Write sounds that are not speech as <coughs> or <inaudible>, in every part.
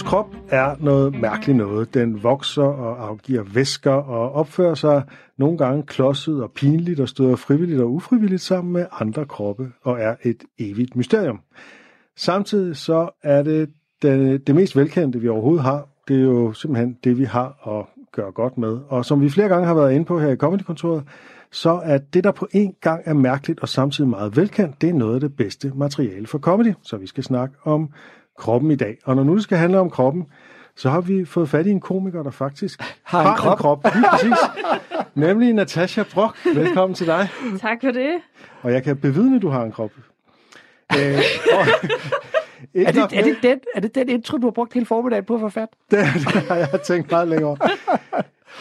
Vores krop er noget mærkeligt noget. Den vokser og afgiver væsker og opfører sig nogle gange klodset og pinligt og støder frivilligt og ufrivilligt sammen med andre kroppe og er et evigt mysterium. Samtidig så er det det, det mest velkendte, vi overhovedet har. Det er jo simpelthen det, vi har at gøre godt med. Og som vi flere gange har været inde på her i Comedykontoret, så er det, der på en gang er mærkeligt og samtidig meget velkendt, det er noget af det bedste materiale for comedy. Så vi skal snakke om kroppen i dag. Og når nu det skal handle om kroppen, så har vi fået fat i en komiker, der faktisk har en har krop. en krop. Lige præcis. Nemlig Natasha Brock. Velkommen til dig. Tak for det. Og jeg kan bevidne, at du har en krop. Øh, og, Er det, er, det den, er det den intro, du har brugt hele formiddagen på at forfatte? det, det har jeg tænkt meget længere.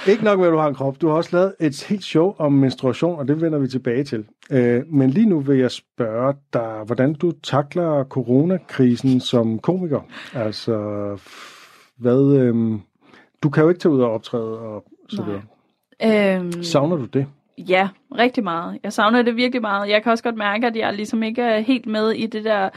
Ikke nok med, at du har en krop. Du har også lavet et helt show om menstruation, og det vender vi tilbage til. Øh, men lige nu vil jeg spørge dig, hvordan du takler coronakrisen som komiker. Altså, hvad... Øh, du kan jo ikke tage ud og optræde og så videre. Øhm, Savner du det? Ja, rigtig meget. Jeg savner det virkelig meget. Jeg kan også godt mærke, at jeg ligesom ikke er helt med i det der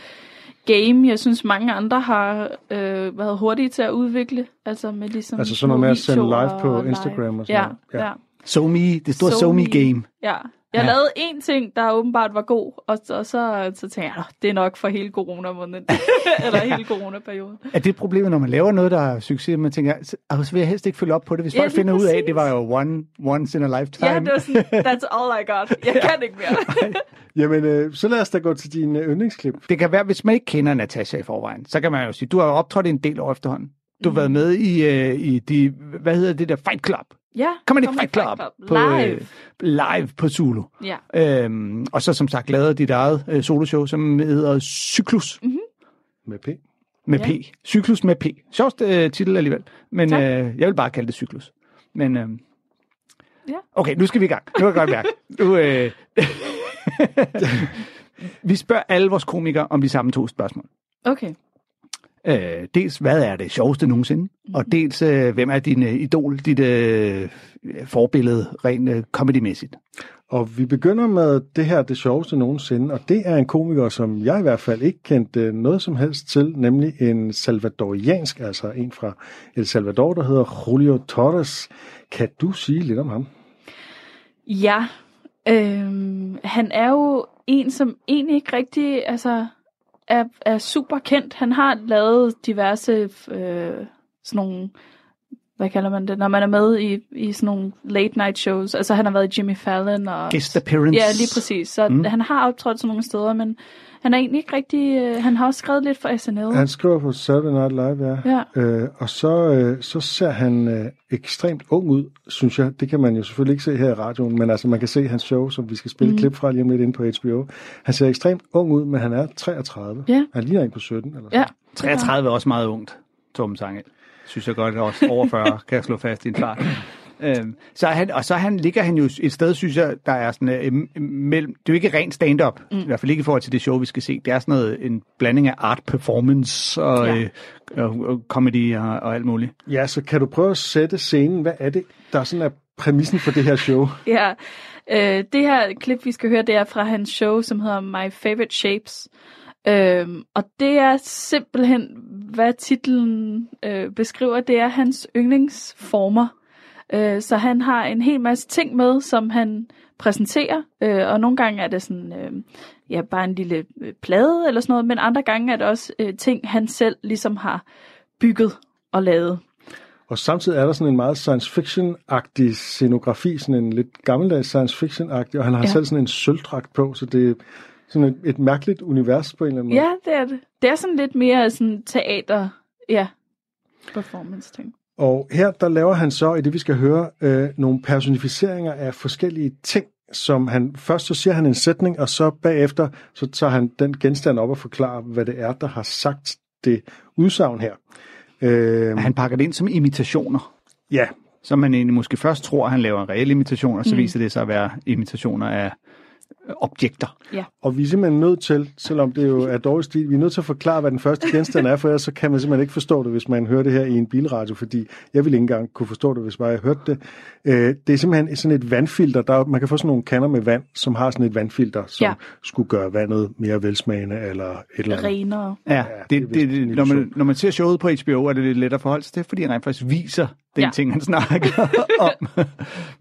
game, jeg synes mange andre har øh, været hurtige til at udvikle. Altså med ligesom Altså sådan noget med at sende live på og Instagram og sådan ja, noget. Ja, ja. So me, det store So So Me Me. game. ja. Jeg Ja. lavede én ting, der åbenbart var god, og, og så, så tænkte jeg, "Nå, det er nok for hele coronamåneden. <laughs> Eller hele coronaperioden. Er det problemet, når man laver noget, der er succes, man tænker, så, altså, så vil jeg helst ikke følge op på det, hvis Ja, folk finder ud af, at præcis. det var jo one, once in a lifetime. Ja, det var sådan, that's all I got. <laughs> Jeg kan ikke mere. <laughs> Jamen, øh, så lad os da gå til din øh, yndlingsklip. det kan være, hvis man ikke kender Natasha i forvejen, så kan man jo sige, du har jo optrådt en del år efterhånden. Du har været Mm. med i, øh, i de, hvad hedder det der, Fight Club. Ja, Comedy Fight Club. På, Live. Øh, live på Zulu. Ja. Øhm, og så som sagt lavet dit eget øh, soloshow, som hedder Cyklus Med P. med Ja. P. Cyklus med P. Sjovst øh, titel alligevel. Men Tak. øh, jeg vil bare kalde det Cyklus. Men øh, Ja. okay, nu skal vi i gang. Nu kan jeg godt mærke. Nu, øh, <laughs> <laughs> vi spørger alle vores komikere om de samme to spørgsmål. Okay. Øh, dels, hvad er det sjoveste nogensinde? Mhm. Og dels, øh, hvem er din øh, idol, dit øh, forbillede, rent øh, comedymæssigt? Og vi begynder med det her, det sjoveste nogensinde, og det er en komiker, som jeg i hvert fald ikke kendte øh, noget som helst til, nemlig en salvadoriansk, altså en fra El Salvador, der hedder Julio Torres. Kan du sige lidt om ham? Ja, øhm, han er jo en, som egentlig ikke rigtig altså, er, er super kendt. Han har lavet diverse øh, sådan nogle, hvad kalder man det, når man er med i, i sådan nogle late night shows. Altså han har været i Jimmy Fallon og... Guest appearance. Ja, lige præcis. Så Mm. han har optrådt sådan nogle steder, men han er egentlig ikke rigtig... Øh, han har også skrevet lidt for SNL. Han skriver på Saturday Night Live, ja. Ja. Øh, og så, øh, så ser han øh, ekstremt ung ud, synes jeg. Det kan man jo selvfølgelig ikke se her i radioen, men altså man kan se hans show, som vi skal spille mm. Klip fra lige om lidt inde på HBO. Han ser ekstremt ung ud, men han er 33. Ja. Han ligner ikke på 17. Eller Ja. 33 er også meget ungt, Torben Sange. Synes jeg godt, også over 40 <laughs> kan jeg slå fast i en fart. Øhm, så han, og så han, ligger han jo et sted, synes jeg, der er sådan øh, mellem, det er jo ikke rent stand-up, mm. i hvert fald ikke i forhold til det show, vi skal se. Det er sådan noget, en blanding af art performance og, ja. øh, og, og comedy og, og alt muligt. Ja, så kan du prøve at sætte scenen. Hvad er det, der sådan er præmissen for det her show? <laughs> Ja, øh, det her klip, vi skal høre, det er fra hans show, som hedder My Favorite Shapes. Øhm, og det er simpelthen, hvad titlen øh, beskriver, det er hans yndlingsformer. Øh, så han har en hel masse ting med, som han præsenterer, øh, og nogle gange er det sådan, øh, ja, bare en lille øh, plade eller sådan noget, men andre gange er det også øh, ting, han selv ligesom har bygget og lavet. Og samtidig er der sådan en meget science fiction-agtig scenografi, sådan en lidt gammeldags science fiction-agtig, og han har ja. Selv sådan en sølvdragt på, så det er sådan et, et mærkeligt univers på en eller anden måde. Ja, det er det. Det er sådan lidt mere sådan teater, ja, performance ting. Og her der laver han så, i det vi skal høre, øh, nogle personificeringer af forskellige ting, som han, først så siger han en sætning, og så bagefter, så tager han den genstand op og forklarer, hvad det er, der har sagt det udsagn her. Øh, Han pakker det ind som imitationer. Ja, som man egentlig måske først tror, han laver en reel imitation, og så Mm. viser det sig at være imitationer af objekter. Og vi er simpelthen nødt til, selvom det jo er dårlig stil, vi er nødt til at forklare, hvad den første genstand er, for ellers så kan man simpelthen ikke forstå det, hvis man hører det her i en bilradio, fordi jeg ville ikke engang kunne forstå det, hvis bare jeg hørte det. Øh, det er simpelthen sådan et vandfilter. Der, er- man kan få sådan nogle kander med vand, som har sådan et vandfilter, som Ja. skulle gøre vandet mere velsmagende eller et eller andet. Renere. Ja, Ja, det, det det, det, når, man, når man ser showet på HBO, er det lidt lettere at forholde sig til, fordi han rent faktisk viser den Ja. ja. ting, han snakker <laughs> om.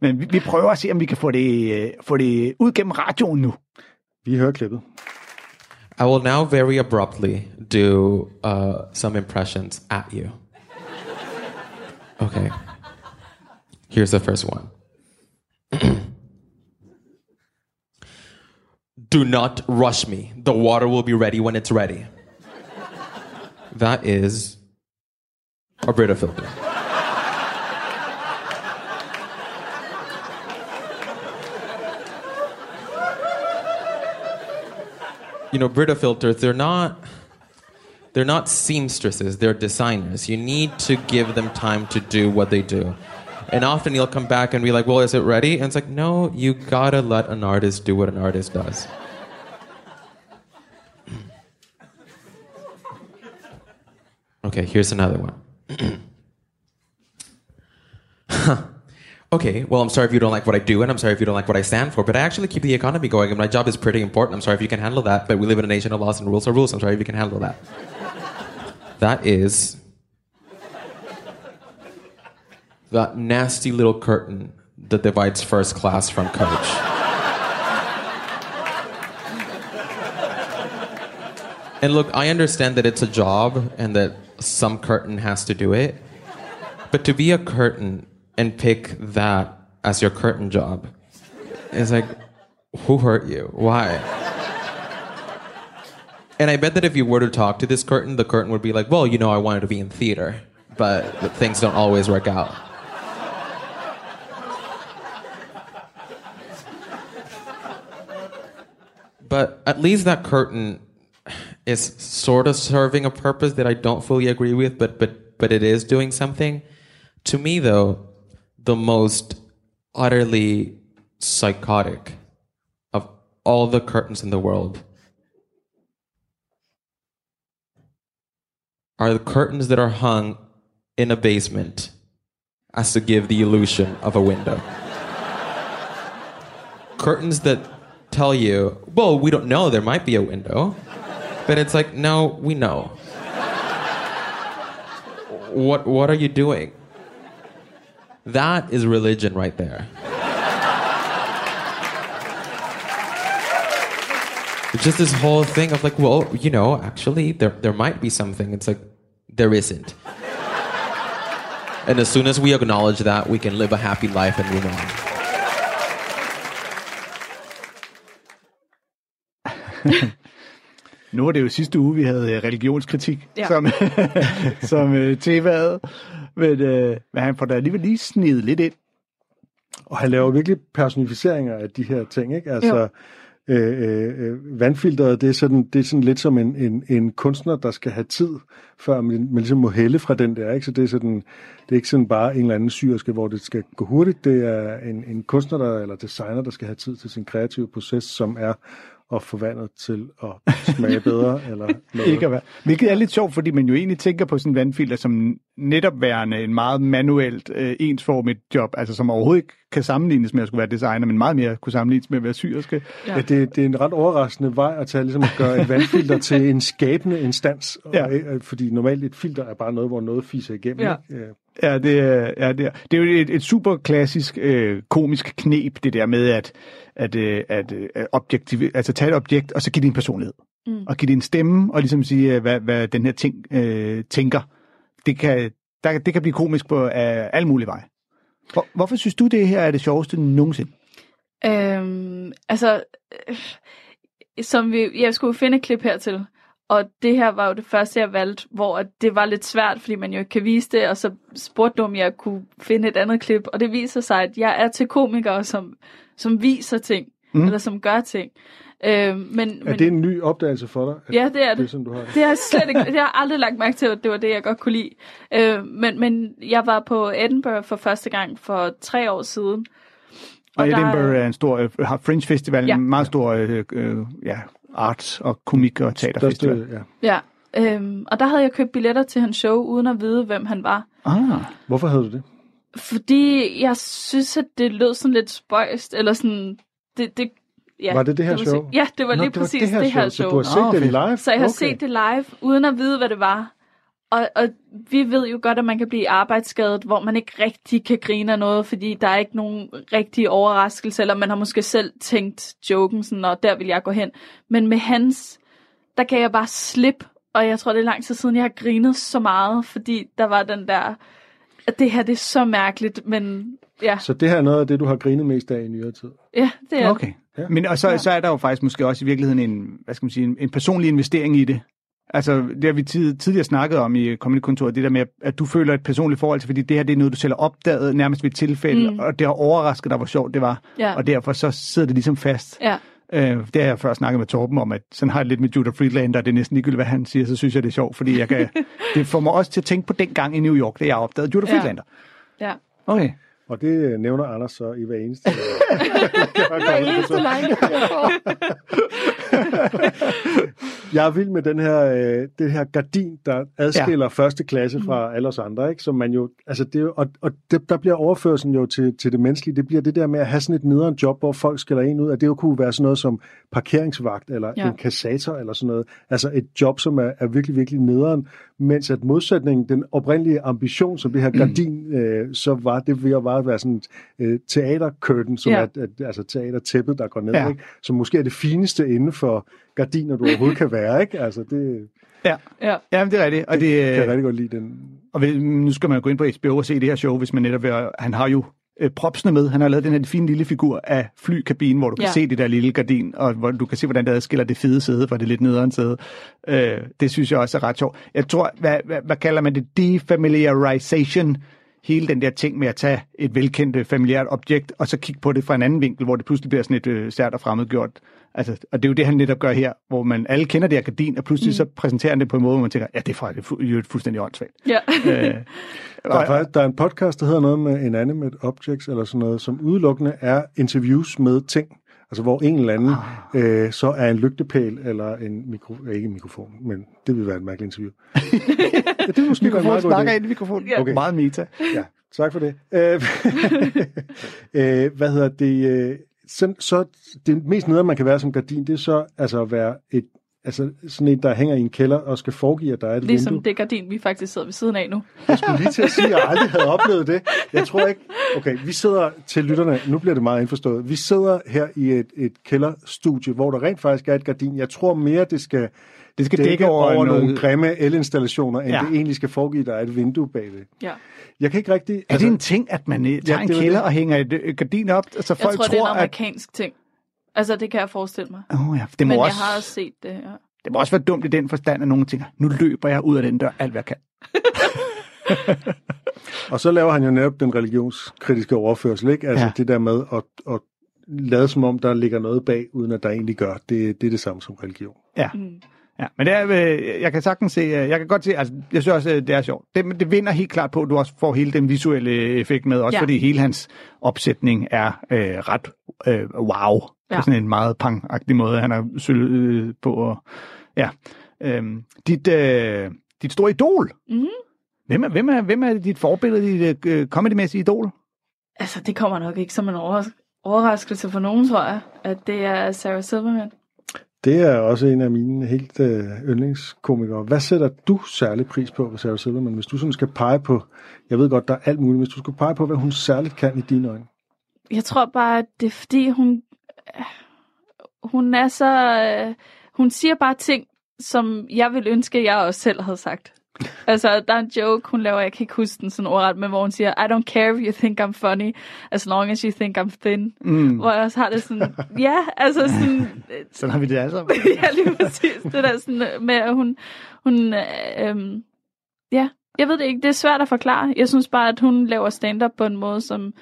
Men vi, vi prøver at se, om vi kan få det, øh, få det ud gennem radioen nu. Vi hører klippet. I will now very abruptly do uh, some impressions at you. Okay. Here's the first one. <clears throat> do not rush me. The water will be ready when it's ready. That is a Brita filter. You know, Brita filters, they're not they're not seamstresses, they're designers. You need to give them time to do what they do. And often you'll come back and be like, well, is it ready? And it's like, no, you gotta let an artist do what an artist does. <clears throat> okay, here's another one. <clears throat> Okay, well, I'm sorry if you don't like what I do, and I'm sorry if you don't like what I stand for, but I actually keep the economy going, and my job is pretty important. I'm sorry if you can handle that, but we live in a nation of laws and rules are rules. I'm sorry if you can handle that. that is that nasty little curtain that divides first class from coach. and look, I understand that it's a job and that some curtain has to do it, but to be a curtain and pick that as your curtain job It's like, who hurt you? Why? And I bet that if you were to talk to this curtain, the curtain would be like, well, you know, I wanted to be in theater, but things don't always work out. But at least that curtain is sort of serving a purpose that I don't fully agree with, but but but it is doing something. To me, though, the most utterly psychotic of all the curtains in the world are the curtains that are hung in a basement as to give the illusion of a window. curtains that tell you, well, we don't know, there might be a window. But it's like, no, we know. what what are you doing? That is religion right there. It's just this whole thing of like, well, you know, actually there there might be something. It's like there isn't. and as soon as we acknowledge that, we can live a happy life and move on. Nu var det jo sidste uge, vi havde øh, religionskritik Ja. som, <laughs> som øh, temaet. Men, øh, men han får da alligevel lige snedet lidt ind. Og han laver virkelig personificeringer af de her ting, ikke? Altså, øh, øh, øh, vandfilteret, det er, sådan, det er sådan lidt som en, en, en kunstner, der skal have tid, før man, man ligesom må hælde fra den der, ikke? Så det er, sådan, det er ikke sådan bare en eller anden syrske, hvor det skal gå hurtigt. Det er en, en kunstner der, eller designer, der skal have tid til sin kreative proces, som er at få vandet til at smage <laughs> bedre, eller noget. Ikke at være. Hvilket er lidt sjovt, fordi man jo egentlig tænker på sådan en vandfilter som netop værende en meget manuelt øh, ensformigt job, altså som overhovedet ikke kan sammenlignes med at skulle være designer, men meget mere kunne sammenlignes med at være syrske. Ja. Ja, det, det er en ret overraskende vej at tage, ligesom at gøre et vandfilter <laughs> til en skabende instans, Ja. og, øh, fordi normalt et filter er bare noget, hvor noget fiser igennem. Ja. Ikke? Ja, det er, ja, det er, det er jo et, et super klassisk øh, komisk knep, det der med at, at, øh, at øh, objektiv, altså tage et objekt, og så give det en personlighed. Mm. Og give det en stemme, og ligesom sige, øh, hvad, hvad den her ting øh, tænker. Det kan, der, det kan blive komisk på øh, alle mulige veje. Hvor, hvorfor synes du, det her er det sjoveste nogensinde? Øhm, altså, øh, som vi, jeg skulle finde et klip hertil, og det her var jo det første, jeg valgte, hvor det var lidt svært, fordi man jo ikke kan vise det, og så spurgte du, om jeg kunne finde et andet klip, og det viser sig, at jeg er til komikere, som, som viser ting, Mm. eller som gør ting. Øh, men, men, Er det en ny opdagelse for dig? at Ja, det er Det det. sådan, du har det. Har jeg slet ikke, det har jeg aldrig lagt mærke til, at det var det, jeg godt kunne lide. Øh, men, men jeg var på Edinburgh for første gang for tre år siden. Og der- Edinburgh er en stor, øh, har Fringe Festival, Ja. en meget stor øh, øh, ja, arts- og komik- og teaterfestival. Største, ja. Ja, øhm, og der havde jeg købt billetter til hans show, uden at vide, hvem han var. Ah, Hvorfor havde du det? Fordi jeg synes, at det lød sådan lidt spøjst, eller sådan... Det, det, ja, Var det det her var show? sig- Ja, det var Nå, lige præcis det her, Så show. du har set Åh, det fedt. live? Så jeg har okay. set det live, uden at vide, hvad det var. Og, og vi ved jo godt, at man kan blive arbejdsskadet, hvor man ikke rigtig kan grine af noget, fordi der er ikke nogen rigtig overraskelse, eller man har måske selv tænkt joken, sådan, og der vil jeg gå hen. Men med hans, der kan jeg bare slip, og jeg tror, det er lang tid siden, jeg har grinet så meget, fordi der var den der, at det her, det er så mærkeligt, men ja, Så det her er noget af det, du har grinet mest af i nyere tid? ja det er okay. Ja. Men og så, Ja. så er der jo faktisk måske også i virkeligheden en, hvad skal man sige, en, en personlig investering i det. Altså, det har vi tid, tidligere snakket om i Comedy-kontoret, det der med, at du føler et personligt forhold til, fordi det her det er noget, du selv har opdaget nærmest ved et tilfælde, Mm. og det har overrasket dig, hvor sjovt det var. Ja. Og derfor så sidder det ligesom fast. Ja, Øh, det har jeg før snakket med Torben om, at sådan har jeg lidt med Judah Friedlander, det er næsten ligegyldigt, hvad han siger, så synes jeg, det er sjovt, fordi jeg kan, <laughs> det får mig også til at tænke på den gang i New York, da jeg opdagede Judah Ja. Friedlander. ja. Okay. Og det nævner Anders så i hver eneste... <laughs> Hver eneste lejlighed, <laughs> jeg er vild med den her, øh, det her gardin, der adskiller ja. første klasse fra alle os andre, ikke? Som man jo, altså det, og, og det, der bliver overførelsen jo til, til det menneskelige, det bliver det der med at have sådan et nederen job, hvor folk skiller en ud, at det jo kunne være sådan noget som parkeringsvagt, eller ja. en kassator, eller sådan noget. Altså et job, som er, er virkelig, virkelig nederen, mens at modsætningen, den oprindelige ambition, som det her gardin, øh, så var det ved at bare være sådan et øh, teatercurtain, som Ja. er, at, altså teatertæppet, der går ned, Ja. ikke? som måske er det fineste inden for gardiner, du overhovedet kan være, ikke? Altså, det, Ja, Ja. ja men det er rigtigt. Og, det det, kan jeg rigtig godt lide, den... og ved, nu skal man jo gå ind på HBO og se det her show, hvis man netop vil, han har jo øh, propsene med. Han har lavet den her fine lille figur af flykabinen, hvor du kan Ja. se det der lille gardin, og hvor du kan se, hvordan det adskiller det fede sæde fra det lidt nederen sæde. Øh, det synes jeg også er ret sjovt. Jeg tror, hvad, hvad, hvad kalder man det? Defamiliarization. Hele den der ting med at tage et velkendt øh, familiært objekt, og så kigge på det fra en anden vinkel, hvor det pludselig bliver sådan et øh, sært og fremmedgjort. Altså, og det er jo det, han netop gør her, hvor man alle kender det her gardin, og pludselig mm. så præsenterer han det på en måde, hvor man tænker, ja, det er faktisk det er jo et fuldstændig åndssvagt. Ja. Øh, <laughs> Der er, faktisk, der er en podcast, der hedder noget med inanimate objects, eller sådan noget, som udelukkende er interviews med ting. Altså hvor en eller anden Ah. øh, så er en lygtepæl, eller en mikro, ikke en mikrofon, men det vil være et mærkeligt interview. <laughs> ja, det er måske være Mikrofon meget god snakker ind i mikrofonen. Ja. Okay. Meget meta. Ja, tak for det. Øh, <laughs> øh, hvad hedder det? Øh, så, så det mest nederen, man kan være som gardin, det er så altså at være et, altså sådan en, der hænger i en kælder og skal foregive, at der er et Ligesom vindue. det gardin, vi faktisk sidder ved siden af nu. Jeg skulle lige til at sige, at jeg aldrig havde oplevet det. Jeg tror ikke... Okay, vi sidder til lytterne, nu bliver det meget indforstået. Vi sidder her i et, et kælderstudie, hvor der rent faktisk er et gardin. Jeg tror mere, det skal, Det skal dække dække over, over noget... nogle grimme elinstallationer, end Ja. det egentlig skal foregive, der er et vindue bagved. Ja. Jeg kan ikke rigtig... Er det en ting, at man øh, tager Ja, en kælder det. og hænger et øh, gardin op, så Jeg folk tror, det er en tror, at... amerikansk ting. Altså, det kan jeg forestille mig. Oh, ja, det, må Men også, jeg har også set det her. det må også være dumt i den forstand, at nogen tænker, nu løber jeg ud af den dør alt, hvad jeg kan. <laughs> Og så laver han jo netop den religionskritiske overførsel, ikke? Altså Ja. ja. det der med at, at lade som om, der ligger noget bag, uden at der egentlig gør. Det, det er det samme som religion. Ja. Mm. Ja, men det er, øh, jeg kan sagtens se, øh, jeg kan godt se, altså, jeg synes også, øh, det er sjovt. Det, det vinder helt klart på, at du også får hele den visuelle effekt med, også Ja. fordi hele hans opsætning er øh, ret øh, wow. Ja. På sådan en meget pang måde, han har sølvet øh, på. Og, ja. Øhm, dit, øh, dit store idol. Mhm. Hvem er, hvem, er, hvem er dit forbillede, dit øh, comedymæssige idol? Altså, det kommer nok ikke som en overras- overraskelse for nogen, tror jeg, at det er Sarah Silverman. Det er også en af mine helt øh, yndlingskomikere. Hvad sætter du særlig pris på ved Sarah Silverman, hvis du sådan skal pege på, jeg ved godt, der er alt muligt, hvis du skal pege på, hvad hun særligt kan i dine øjne? Jeg tror bare, at det er fordi, hun, hun er så... øh, Hun siger bare ting, som jeg vil ønske, jeg også selv havde sagt. Altså, der er en joke, hun laver, jeg kan ikke huske den sådan ordret, men hvor hun siger, I don't care if you think I'm funny, as long as you think I'm thin. Mm. Hvor jeg også har det sådan, ja, altså sådan, <laughs> Sådan har vi det alle sammen. <laughs> ja, lige præcis. Det der sådan øh, med, at hun, hun øh, øhm, ja, jeg ved det ikke, det er svært at forklare. Jeg synes bare, at hun laver stand-up på en måde, som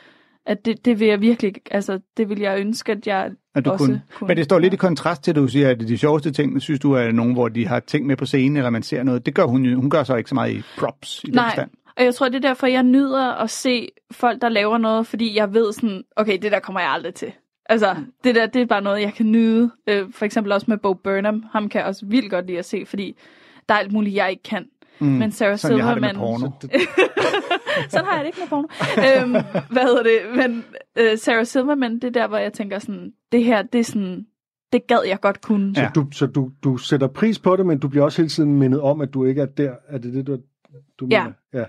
At det, det vil jeg virkelig, altså det vil jeg ønske, at jeg At du også kunne. kunne. Men det står lidt i kontrast til, at du siger, at de sjoveste ting, synes du er nogen, hvor de har ting med på scenen, eller man ser noget. Det gør hun. Hun gør så ikke så meget i props i den Nej, stand. og jeg tror, det er derfor, jeg nyder at se folk, der laver noget, fordi jeg ved sådan, okay, det der kommer jeg aldrig til. Altså, det der, det er bare noget, jeg kan nyde. Øh, for eksempel også med Bo Burnham. Ham kan jeg også vildt godt lide at se, fordi der er alt muligt, jeg ikke kan. Mm. Men Sarah Sådan jeg har det med Silverman... porno. <laughs> <laughs> sådan har jeg det ikke med porno. øhm, hvad hedder det? Men øh, Sarah Silverman, det er der, hvor jeg tænker sådan, det her, det er sådan, det gad jeg godt kunne. Ja. Ja. Du, så du, du sætter pris på det, men du bliver også hele tiden mindet om, at du ikke er der. Er det det, du, du Ja. mener? Ja.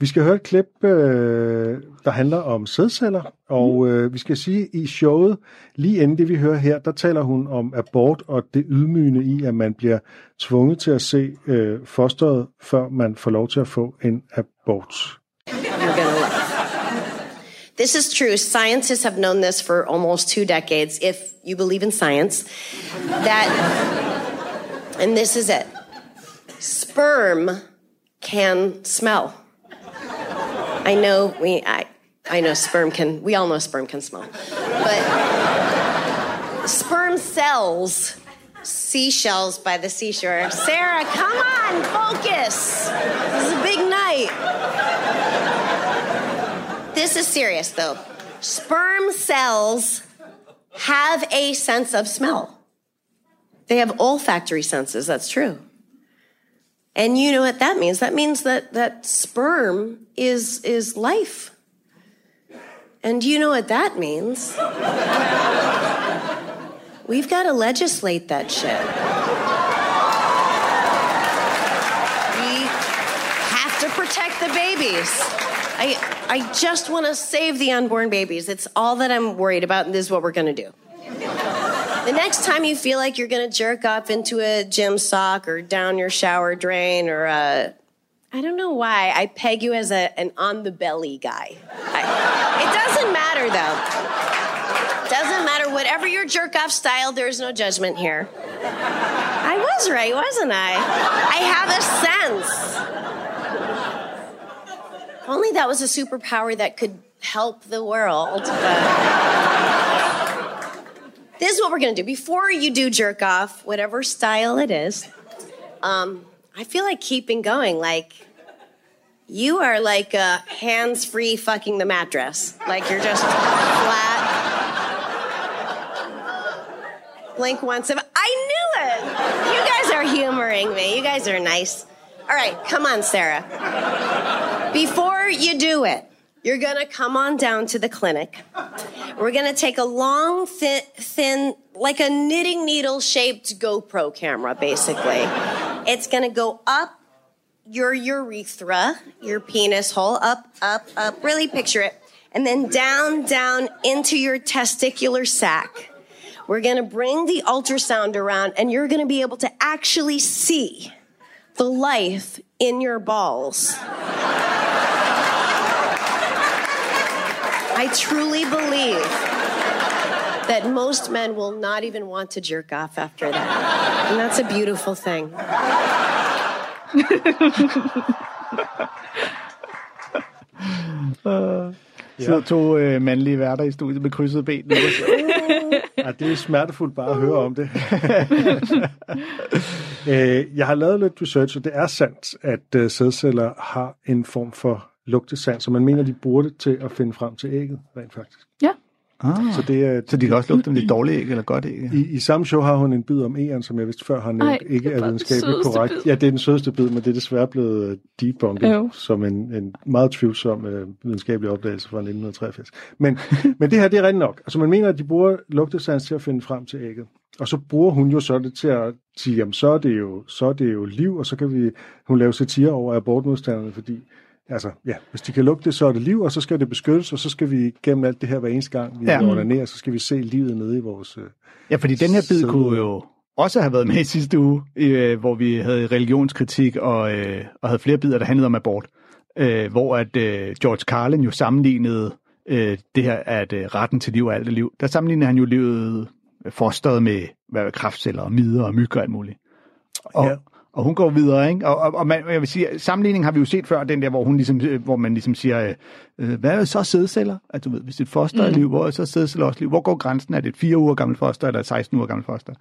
Vi skal høre et klip, øh, der handler om sædceller, og øh, vi skal sige, i showet, lige inden det vi hører her, der taler hun om abort og det ydmygende i, at man bliver tvunget til at se øh, fosteret, før man får lov til at få en abort. This is true. Scientists have known this for almost two decades, if you believe in science, that, and this is it sperm can smell. I know we, I, I know sperm can, we all know sperm can smell. But sperm cells, seashells by the seashore. Sarah, come on, focus. This is a big night. This is serious though. Sperm cells have a sense of smell. They have olfactory senses, that's true. And you know what that means? That means that, that sperm is, is life. And you know what that means? <laughs> We've got to legislate that shit. We have to protect the babies. I, I just want to save the unborn babies. It's all that I'm worried about, and this is what we're going to do. The next time you feel like you're going to jerk off into a gym sock or down your shower drain or uh, I don't know why I peg you as a, an on the belly guy. I, it doesn't matter though. Doesn't matter. Whatever your jerk off style, there's no judgment here. I was right, wasn't I? I have a sense. Only that was a superpower that could help the world. But this is what we're gonna do. Before you do jerk off, whatever style it is, um, I feel like keeping going. Like you are like uh, hands-free fucking the mattress. Like you're just flat. Blink once. If I knew it. You guys are humoring me. You guys are nice. All right, come on, Sarah. Before you do it, you're gonna come on down to the clinic. We're gonna take a long, thin, thin like a knitting needle shaped GoPro camera, basically. It's gonna go up your urethra, your penis hole, up, up, up. Really picture it. And then down, down into your testicular sac. We're gonna bring the ultrasound around, and you're gonna be able to actually see the life in your balls. I truly believe that most men will not even want to jerk off after that. And that's a beautiful thing. <laughs> Så to øh, mandlige værter i studiet med krydset ben. <laughs> Ja, det er smertefuldt bare at høre om det. <laughs> øh, jeg har lavet lidt research, og det er sandt, at øh, sædceller har en form for lugtesans, og man mener, de bruger det til at finde frem til ægget, rent faktisk. Ja. Ah, Så det er, så de kan også lugte om det er dårligt æg eller godt æg. I, I samme show har hun en bid om egern, som jeg vist før har nævnt, Ej, ikke er videnskabeligt korrekt. bid. Ja, det er den sødeste bid, men det er desværre blevet øh, debunket Øv. som en, en meget tvivlsom øh, videnskabelig opdagelse fra 1983. Men, <laughs> men det her, det er rigtigt nok. Altså man mener, at de bruger lugtesans til at finde frem til ægget. Og så bruger hun jo så det til at sige, jamen så er det jo, så er det jo liv, og så kan vi, hun lave satire over abortmodstanderne, fordi Altså, ja, hvis de kan lugte det, så er det liv, og så skal det beskyttes, og så skal vi gennem alt det her hver eneste gang, vi Ja. onanerer, så skal vi se livet nede i vores... Øh, Ja, fordi den her bid Så- kunne jo også have været med i sidste uge, øh, hvor vi havde religionskritik og, øh, og havde flere bidder, der handlede om abort. Øh, hvor at øh, George Carlin jo sammenlignede øh, det her, at øh, retten til liv og alt er liv. Der sammenlignede han jo livet fosteret med hvad, kraftceller og midder og myg og alt muligt. Og, Ja. Og hun går videre, ikke? Og, og, og man, jeg vil sige, sammenligning har vi jo set før, den der, hvor, hun ligesom, øh, hvor man ligesom siger, øh, hvad er så sædceller? At du ved, hvis et foster mm. er liv, hvor er så sædceller også liv? Hvor går grænsen? Er det et 4 uger gammelt foster, eller et 16 uger gammelt foster?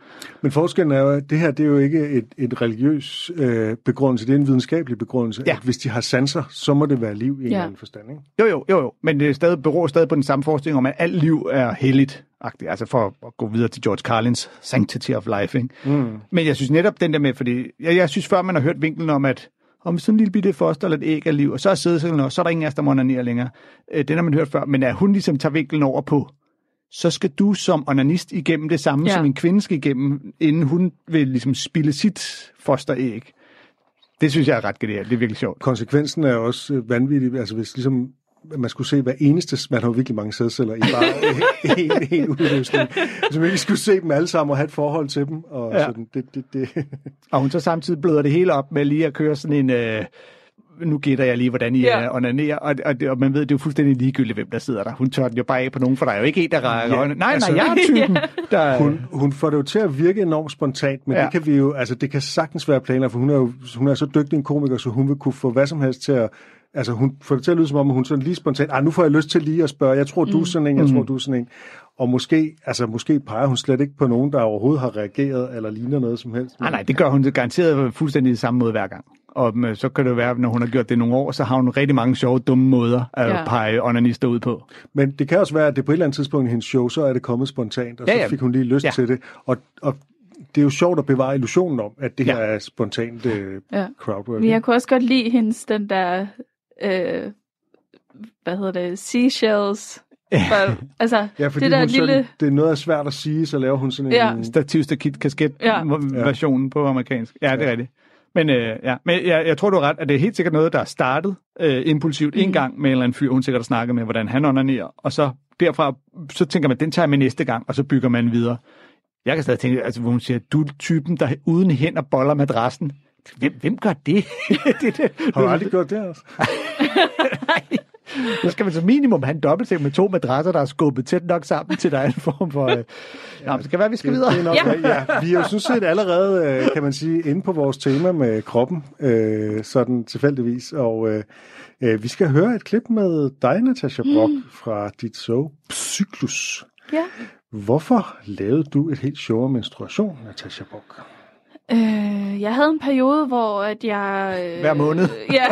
Men forskellen er jo, at det her det er jo ikke et, et religiøs øh, begrundelse, det er en videnskabelig begrundelse. Ja. At hvis de har sanser, så må det være liv i en Ja. eller anden forstand. Ikke? Jo, jo, jo, jo. Men det er stadig, beror stadig på den samme forestilling om, at alt liv er helligt. Altså for at gå videre til George Carlins Sanctity of Life. Ikke? Mm. Men jeg synes netop den der med, fordi jeg, jeg synes før, man har hørt vinklen om, at om sådan en lille bitte foster eller et æg er liv, og så er sædcellen også, så er der ingen af os, der må onanere længere. Øh, den har man hørt før, men at hun ligesom tager vinklen over på, så skal du som onanist igennem det samme, Ja. som en kvinde skal igennem, inden hun vil ligesom spille sit fosteræg. Det synes jeg er ret genialt. Det er virkelig sjovt. Konsekvensen er også vanvittig. Altså hvis ligesom man skulle se hver eneste, man har jo virkelig mange sædceller i bare <laughs> en, en udløsning. Hvis man ikke skulle se dem alle sammen og have et forhold til dem. Og ja. Sådan, det, det, det. <laughs> Og hun så samtidig bløder det hele op med lige at køre sådan en... Øh, nu gætter jeg lige, hvordan I Ja. ja. onanerer, og, og, og man ved, det er jo fuldstændig ligegyldigt, hvem der sidder der. Hun tør den jo bare af på nogen, for der er jo ikke en, der rækker Ja, øjnene. Nej, altså- nej, jeg er typen, <laughs> der... Hun, hun får det jo til at virke enormt spontant, men. Ja. det kan vi jo, altså det kan sagtens være planer, for hun er jo hun er så dygtig en komiker, så hun vil kunne få hvad som helst til at, altså hun får det til at lyde som om, hun sådan lige spontant, ah, nu får jeg lyst til lige at spørge, jeg tror, du er sådan en, jeg tror, du er sådan en. Og måske, altså måske peger hun slet ikke på nogen, der overhovedet har reageret, eller ligner noget som helst. Nej, nej, det gør hun garanteret fuldstændig i samme måde hver gang. Og så kan det være, når hun har gjort det nogle år, så har hun rigtig mange sjove, dumme måder at Ja. pege onanister ud på. Men det kan også være, at det på et eller andet tidspunkt i hendes show, så er det kommet spontant, og Ja, så ja. fik hun lige lyst Ja. til det. Og, og det er jo sjovt at bevare illusionen om, at det her Ja. er spontant øh, Ja. crowdwork. Men jeg kunne også godt lide hendes, den der, øh, hvad hedder det, seashells. For, altså, Ja, fordi det der lille... sådan, det er noget af svært at sige, så laver hun sådan Ja. en... Stativ, stakit, kasket Ja. versionen på amerikansk. Ja, det er rigtigt. Men, øh, ja. Men jeg, jeg tror, du har ret, at det er helt sikkert noget, der er startet øh, impulsivt mm. en gang med en eller anden fyr, hun sikkert har snakket med, hvordan han onanerer, og så derfra, så tænker man, den tager jeg med næste gang, og så bygger man videre. Jeg kan stadig tænke, altså, hvor hun siger, du er typen, der uden hænder boller madrassen. Hvem, hvem gør det? <laughs> <laughs> det, det Har du aldrig gjort det også? <laughs> så skal man som minimum have en dobbeltseng med to madrasser, der er skubbet tæt nok sammen til, der er en form for... Øh... Nå, men det kan være, vi skal videre. Det er nok, Ja. ja. ja. Vi er jo sådan set allerede, øh, kan man sige, inde på vores tema med kroppen, øh, sådan tilfældigvis. Og øh, øh, vi skal høre et klip med dig, Natasha Brock, mm. fra dit show Cyklus. Ja. Hvorfor lavede du et helt show om menstruation, Natasha Brock? Øh, jeg havde en periode, hvor at jeg... Øh, Hver måned. <laughs> Ja.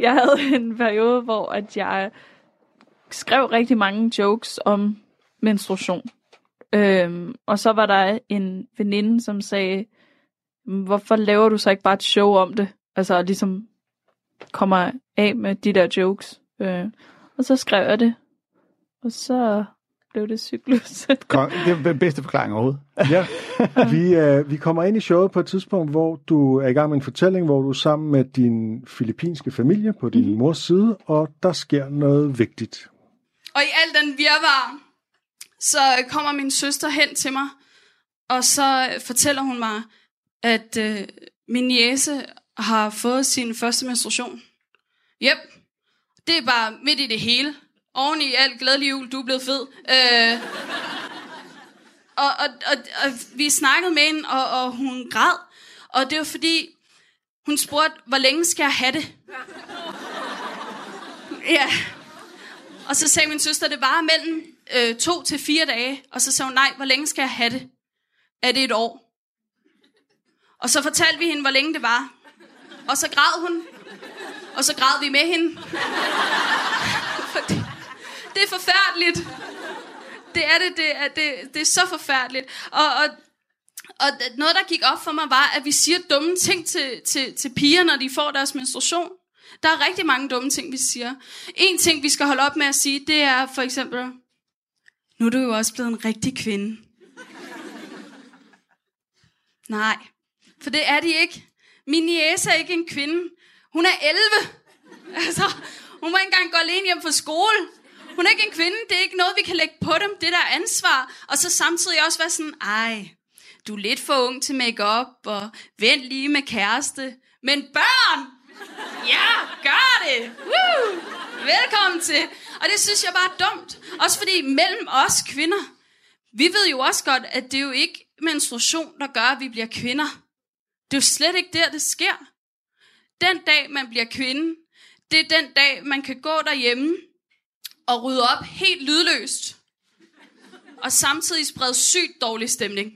jeg havde en periode, hvor at jeg skrev rigtig mange jokes om menstruation. Øhm, og så var der en veninde, som sagde, hvorfor laver du så ikke bare et show om det? Altså ligesom kommer af med de der jokes. Øh, og så skrev jeg det. Og så blev det cyklus. <laughs> Kom, det er den bedste forklaring overhovedet. Ja, <laughs> vi, øh, vi kommer ind i showet på et tidspunkt, hvor du er i gang med en fortælling, hvor du er sammen med din filippinske familie på din mm-hmm. mors side, og der sker noget vigtigt. Og i al den virvar, så kommer min søster hen til mig, og så fortæller hun mig, at øh, min jæse har fået sin første menstruation. Yep, det er bare midt i det hele. Oven i alt glædelig jul, du er blevet fed. Øh, og, og, og, og vi snakkede med hende, og, og hun græd. Og det var fordi, hun spurgte, hvor længe skal jeg have det? Ja. Og så sagde min søster, det var mellem øh, to til fire dage. Og så sagde hun, nej, hvor længe skal jeg have det? Er det et år? Og så fortalte vi hende, hvor længe det var. Og så græd hun. Og så græd vi med hende. <laughs> Fordi det, er forfærdeligt. Det er det, det er, det, det er så forfærdeligt. Og, og, og noget, der gik op for mig, var, at vi siger dumme ting til, til, til piger, når de får deres menstruation. Der er rigtig mange dumme ting, vi siger. En ting, vi skal holde op med at sige, det er for eksempel, nu er du jo også blevet en rigtig kvinde. Nej, for det er de ikke. Min niece er ikke en kvinde. Hun er 11. Altså, hun må ikke engang gå alene hjem fra skole. Hun er ikke en kvinde. Det er ikke noget, vi kan lægge på dem. Det der ansvar. Og så samtidig også være sådan, ej, du er lidt for ung til makeup og vent lige med kæreste. Men børn! Ja, gør det! Woo! Velkommen til. Og det synes jeg bare er dumt. Også fordi mellem os kvinder, vi ved jo også godt, at det er jo ikke menstruation, der gør, at vi bliver kvinder. Det er jo slet ikke der, det sker. Den dag, man bliver kvinde, det er den dag, man kan gå derhjemme og rydde op helt lydløst. Og samtidig sprede sygt dårlig stemning.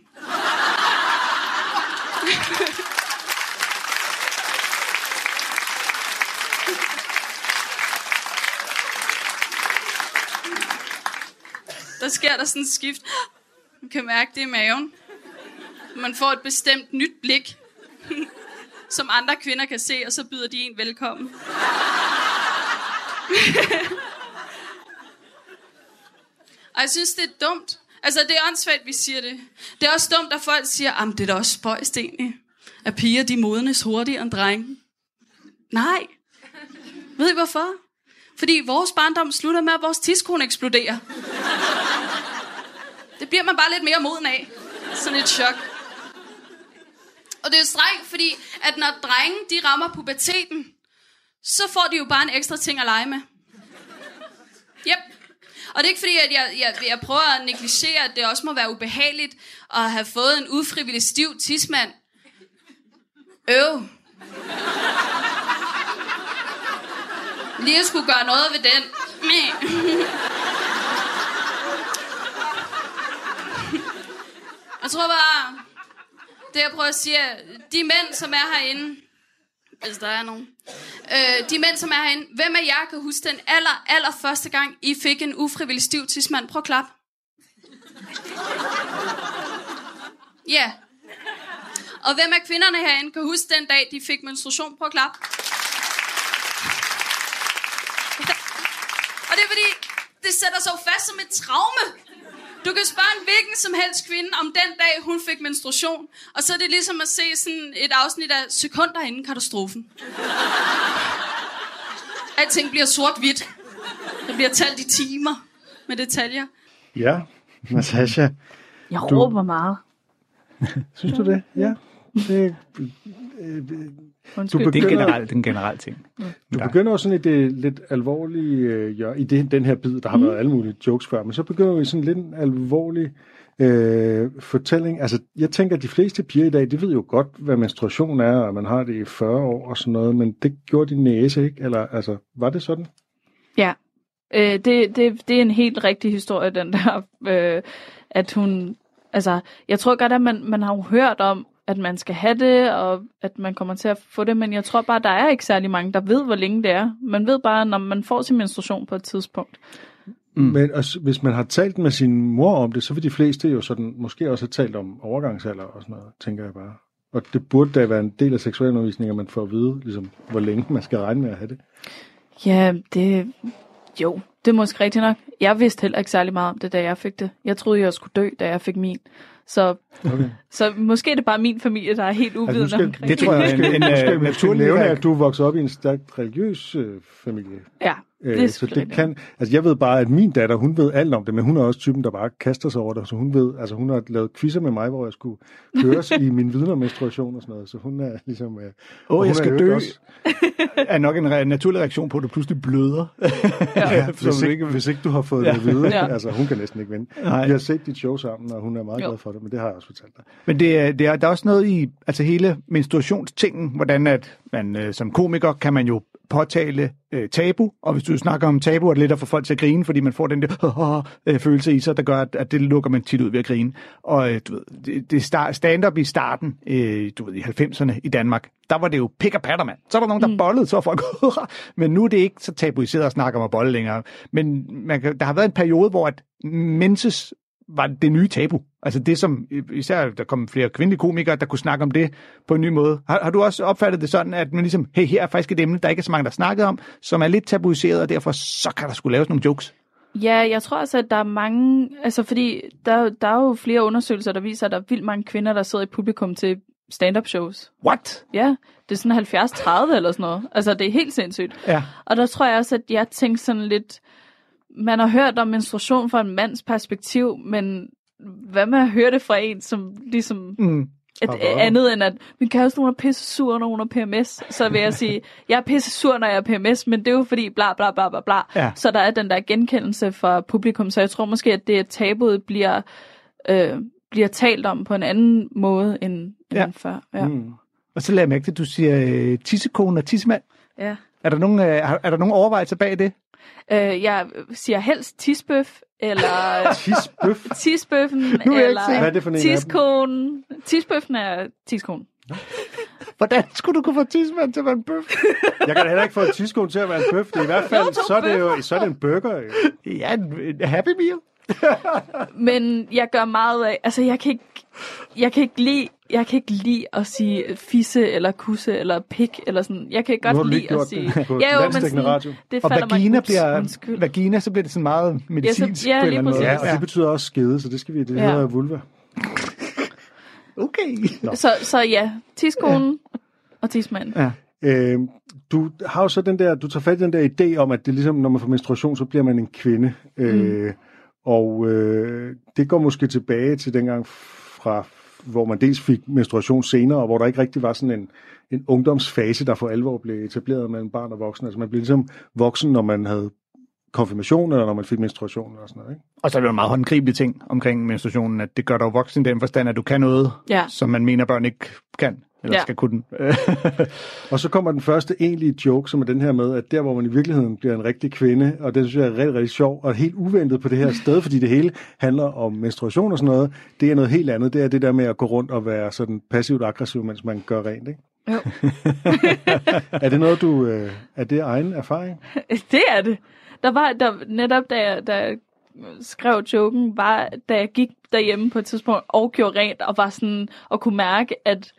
Der sker der sådan et skift. Man kan mærke det i maven. Man får et bestemt nyt blik, som andre kvinder kan se, og så byder de en velkommen og jeg synes, det er dumt. Altså, det er åndssvagt, vi siger det. Det er også dumt, at folk siger, at det er da også spøjst egentlig, at piger de modnes hurtigere end drenge. Nej. Ved I hvorfor? Fordi vores barndom slutter med, at vores tidskone eksploderer. Det bliver man bare lidt mere moden af. Sådan et chok. Og det er jo strengt, fordi at når drenge de rammer puberteten, så får de jo bare en ekstra ting at lege med. Yep. Og det er ikke fordi, at jeg, jeg, jeg prøver at negligere, at det også må være ubehageligt at have fået en ufrivillig stiv tismand. Øv. Lige at skulle gøre noget ved den. Jeg tror bare, det jeg prøver at sige, de mænd, som er herinde, hvis der er nogen, øh, de mænd, som er herinde, hvem af jer kan huske den aller, aller første gang, I fik en ufrivillig stiv tidsmand? Prøv at klap. Ja. Yeah. Og hvem af kvinderne herinde kan huske den dag, de fik menstruation? Prøv at klap. Og det er fordi, det sætter sig jo fast som et traume. Du kan spørge en hvilken som helst kvinde om den dag, hun fik menstruation. Og så er det ligesom at se sådan et afsnit af sekunder inden katastrofen. Alting bliver sort-hvidt. Det bliver talt i timer med detaljer. Ja, Natasha, Jeg Du- råber meget. <laughs> synes du det? Ja. Det, Undskyld. Du er begynder- det er en generel ting. du Ja. begynder jo sådan i det lidt alvorlige øh, hjør- i det, den her bid, der har mm. været alle mulige jokes før, men så begynder vi sådan lidt en alvorlig øh, fortælling. Altså, jeg tænker, at de fleste piger i dag, de ved jo godt, hvad menstruation er, og man har det i 40 år og sådan noget, men det gjorde din næse ikke? Eller, altså, var det sådan? Ja, øh, det, det, det er en helt rigtig historie, den der, øh, at hun, altså, jeg tror godt, at man, man har jo hørt om, at man skal have det, og at man kommer til at få det, men jeg tror bare, der er ikke særlig mange, der ved, hvor længe det er. Man ved bare, når man får sin menstruation på et tidspunkt. Mm. Men også, hvis man har talt med sin mor om det, så vil de fleste jo sådan, måske også have talt om overgangsalder og sådan noget, tænker jeg bare. Og det burde da være en del af seksualundervisningen, at man får at vide, ligesom, hvor længe man skal regne med at have det. Ja, det, jo, det er måske rigtigt nok. Jeg vidste heller ikke særlig meget om det, da jeg fik det. Jeg troede, jeg skulle dø, da jeg fik min. Så, Okay. så måske er det bare min familie, der er helt uvidende Altså, nu skal- omkring det tror jeg en, en, skal en vi naturlig nævne, reak- at du er vokset op i en stærkt religiøs øh, familie. Ja, Øh, det så det kan, altså jeg ved bare, at min datter, hun ved alt om det, men hun er også typen, der bare kaster sig over det. Så hun ved, altså hun har lavet quizzer med mig, hvor jeg skulle høres <laughs> i min viden om menstruation og sådan noget. Så hun er ligesom... Øh, Åh, hun jeg er skal dø. også- er nok en re- naturlig reaktion på, at du pludselig bløder. Ja, <laughs> Som hvis, du ikke, hvis ikke du har fået det at vide, Ja. altså hun kan næsten ikke vinde. Nej. Vi har set dit show sammen, og hun er meget Jo. glad for det, men det har jeg også fortalt dig. Men det, er- det er, der er også noget i altså hele menstruationstingen, hvordan at man øh, som komiker kan man jo påtale øh, tabu, og hvis du snakker om tabu, er det lidt at få folk til at grine, fordi man får den der øh, følelse i sig, der gør, at, at det lukker man tit ud ved at grine. Og øh, du ved, det, det start, stand-up i starten, øh, du ved, i 90'erne i Danmark, der var det jo pik og patter, mand. Så var der nogen, der mm. bollede, så var folk, men nu er det ikke så tabuiseret at snakke om at bolle længere. Men man kan, der har været en periode, hvor at menses var det nye tabu. Altså det, som især der kom flere kvindelige komikere, der kunne snakke om det på en ny måde. Har, har du også opfattet det sådan, at man ligesom, hey, her er faktisk et emne, der ikke er så mange, der snakkede om, som er lidt tabuiseret, og derfor så kan der skulle laves nogle jokes? Ja, jeg tror også, at der er mange, altså fordi der, er jo- der er jo flere undersøgelser, der viser, at der er vildt mange kvinder, der sidder i publikum til stand-up shows. What? Ja, det er sådan 70-30 eller sådan noget. Altså, det er helt sindssygt. Ja. Og der tror jeg også, at jeg tænkte sådan lidt, man har hørt om menstruation fra en mands perspektiv, men hvad med at høre det fra en, som ligesom Mm. et, andet end at min kæreste hun er pisse sur, når hun har PMS, så vil jeg sige, <laughs> jeg er pisse sur, når jeg har PMS, men det er jo fordi bla bla bla bla bla. Ja. Så der er den der genkendelse fra publikum, så jeg tror måske, at det tabuet bliver øh, bliver talt om på en anden måde end, end Ja. ja. før. Ja. Mm. Og så lader jeg mærke til, at du siger øh, tissekone og tissemand. ja. Er der nogen, øh, er, er der nogen overvejelser bag det? Øh, jeg siger helst tisbøf, eller <laughs> Tisbøf. tisbøffen, vil jeg ikke eller Hvad er det for en tiskonen. Tisbøffen er tiskonen. Hvordan skulle du kunne få tissemand til at være en bøf? Jeg kan heller ikke få en tidskone til at være en bøf. Det er i hvert fald, Jo, så er det jo så er det en burger. Jo. ja, en, en happy meal. Men jeg gør meget af, altså jeg kan ikke, jeg kan ikke lide, jeg kan ikke lide at sige fisse eller kusse eller pik eller sådan. Jeg kan godt lide at sige. det ja, jo, men sådan, radio. det Og vagina mig bliver, undskyld. vagina, så bliver det sådan meget medicinsk ja, på en eller anden måde. Ja, og det betyder også skede, så det skal vi, det Ja. hedder vulva. Okay. Så, så ja, tiskonen og tismanden. Ja. Øh, du har jo så den der, du tager fat i den der idé om, at det er ligesom, når man får menstruation, så bliver man en kvinde. Øh, Og øh, det går måske tilbage til dengang fra, hvor man dels fik menstruation senere, og hvor der ikke rigtig var sådan en, en ungdomsfase, der for alvor blev etableret mellem barn og voksen. Altså man blev ligesom voksen, når man havde konfirmation, eller når man fik menstruation og sådan noget. Ikke? Og så er det jo en meget håndgribelig ting omkring menstruationen, at det gør dig voksen i den forstand, at du kan noget, Ja. som man mener, børn ikke kan, eller Ja. skal kunne. <laughs> Og så kommer den første egentlige joke, som er den her med, at der, hvor man i virkeligheden bliver en rigtig kvinde, og det synes jeg er rigtig, rigtig sjov, og helt uventet på det her sted, fordi det hele handler om menstruation og sådan noget, det er noget helt andet. Det er det der med at gå rundt og være sådan passivt aggressiv, mens man gør rent, ikke? Jo. <laughs> er det noget, du... Øh, er det egen erfaring? <laughs> Det er det. Der var der, netop, da jeg, da jeg skrev joken, var, da jeg gik derhjemme på et tidspunkt og gjorde rent, og var sådan, og kunne mærke, at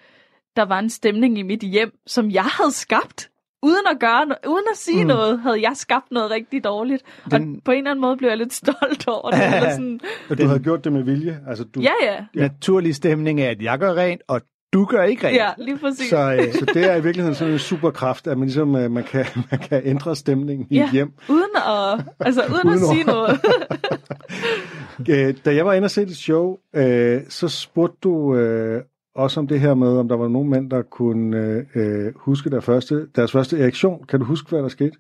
der var en stemning i mit hjem, som jeg havde skabt. Uden at gøre no- uden at sige mm. noget, havde jeg skabt noget rigtig dårligt. Den... Og på en eller anden måde blev jeg lidt stolt over det. Eller sådan, At du havde gjort det med vilje? Altså, du, ja, ja. Naturlig stemning er, at jeg gør rent, og du gør ikke rent. Ja, lige præcis. Så øh, Så det er i virkeligheden sådan en superkraft, at man ligesom øh, man kan, <laughs> man kan ændre stemningen i ja, et hjem. uden at, altså, uden Uden at sige noget. <laughs> Øh, da jeg var inde og se dit show, øh, så spurgte du øh, også om det her med, om der var nogen mænd, der kunne øh, øh, huske deres første, deres første erektion. Kan du huske, hvad der skete?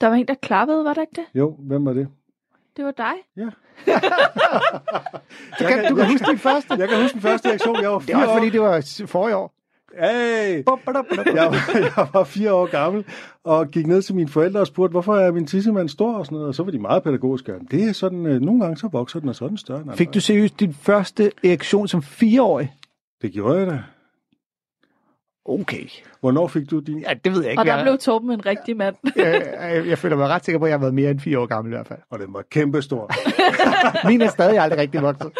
Der var en, der klappede, var der ikke det? Jo, hvem var det? Det var dig. Ja. <laughs> du kan, du kan huske din første. Jeg kan huske den første erektion. Jeg var Det fire er også år. fordi, det var forrige år. Hey! Jeg var, jeg var fire år gammel og gik ned til mine forældre og spurgte, hvorfor er min tissemand stor og sådan noget. Og så var de meget pædagogiske. Det er sådan, øh, nogle gange så vokser den, og så er den større. Fik du seriøst din første erektion som fireårig? Det gjorde jeg da. Okay. Hvornår fik du din? Ja, det ved jeg ikke. Og der jeg, blev Torben en rigtig mand. jeg, jeg, jeg føler mig ret sikker på, at jeg har været mere end fire år gammel i hvert fald. Og den var kæmpestor. Min er stadig aldrig rigtig vokset.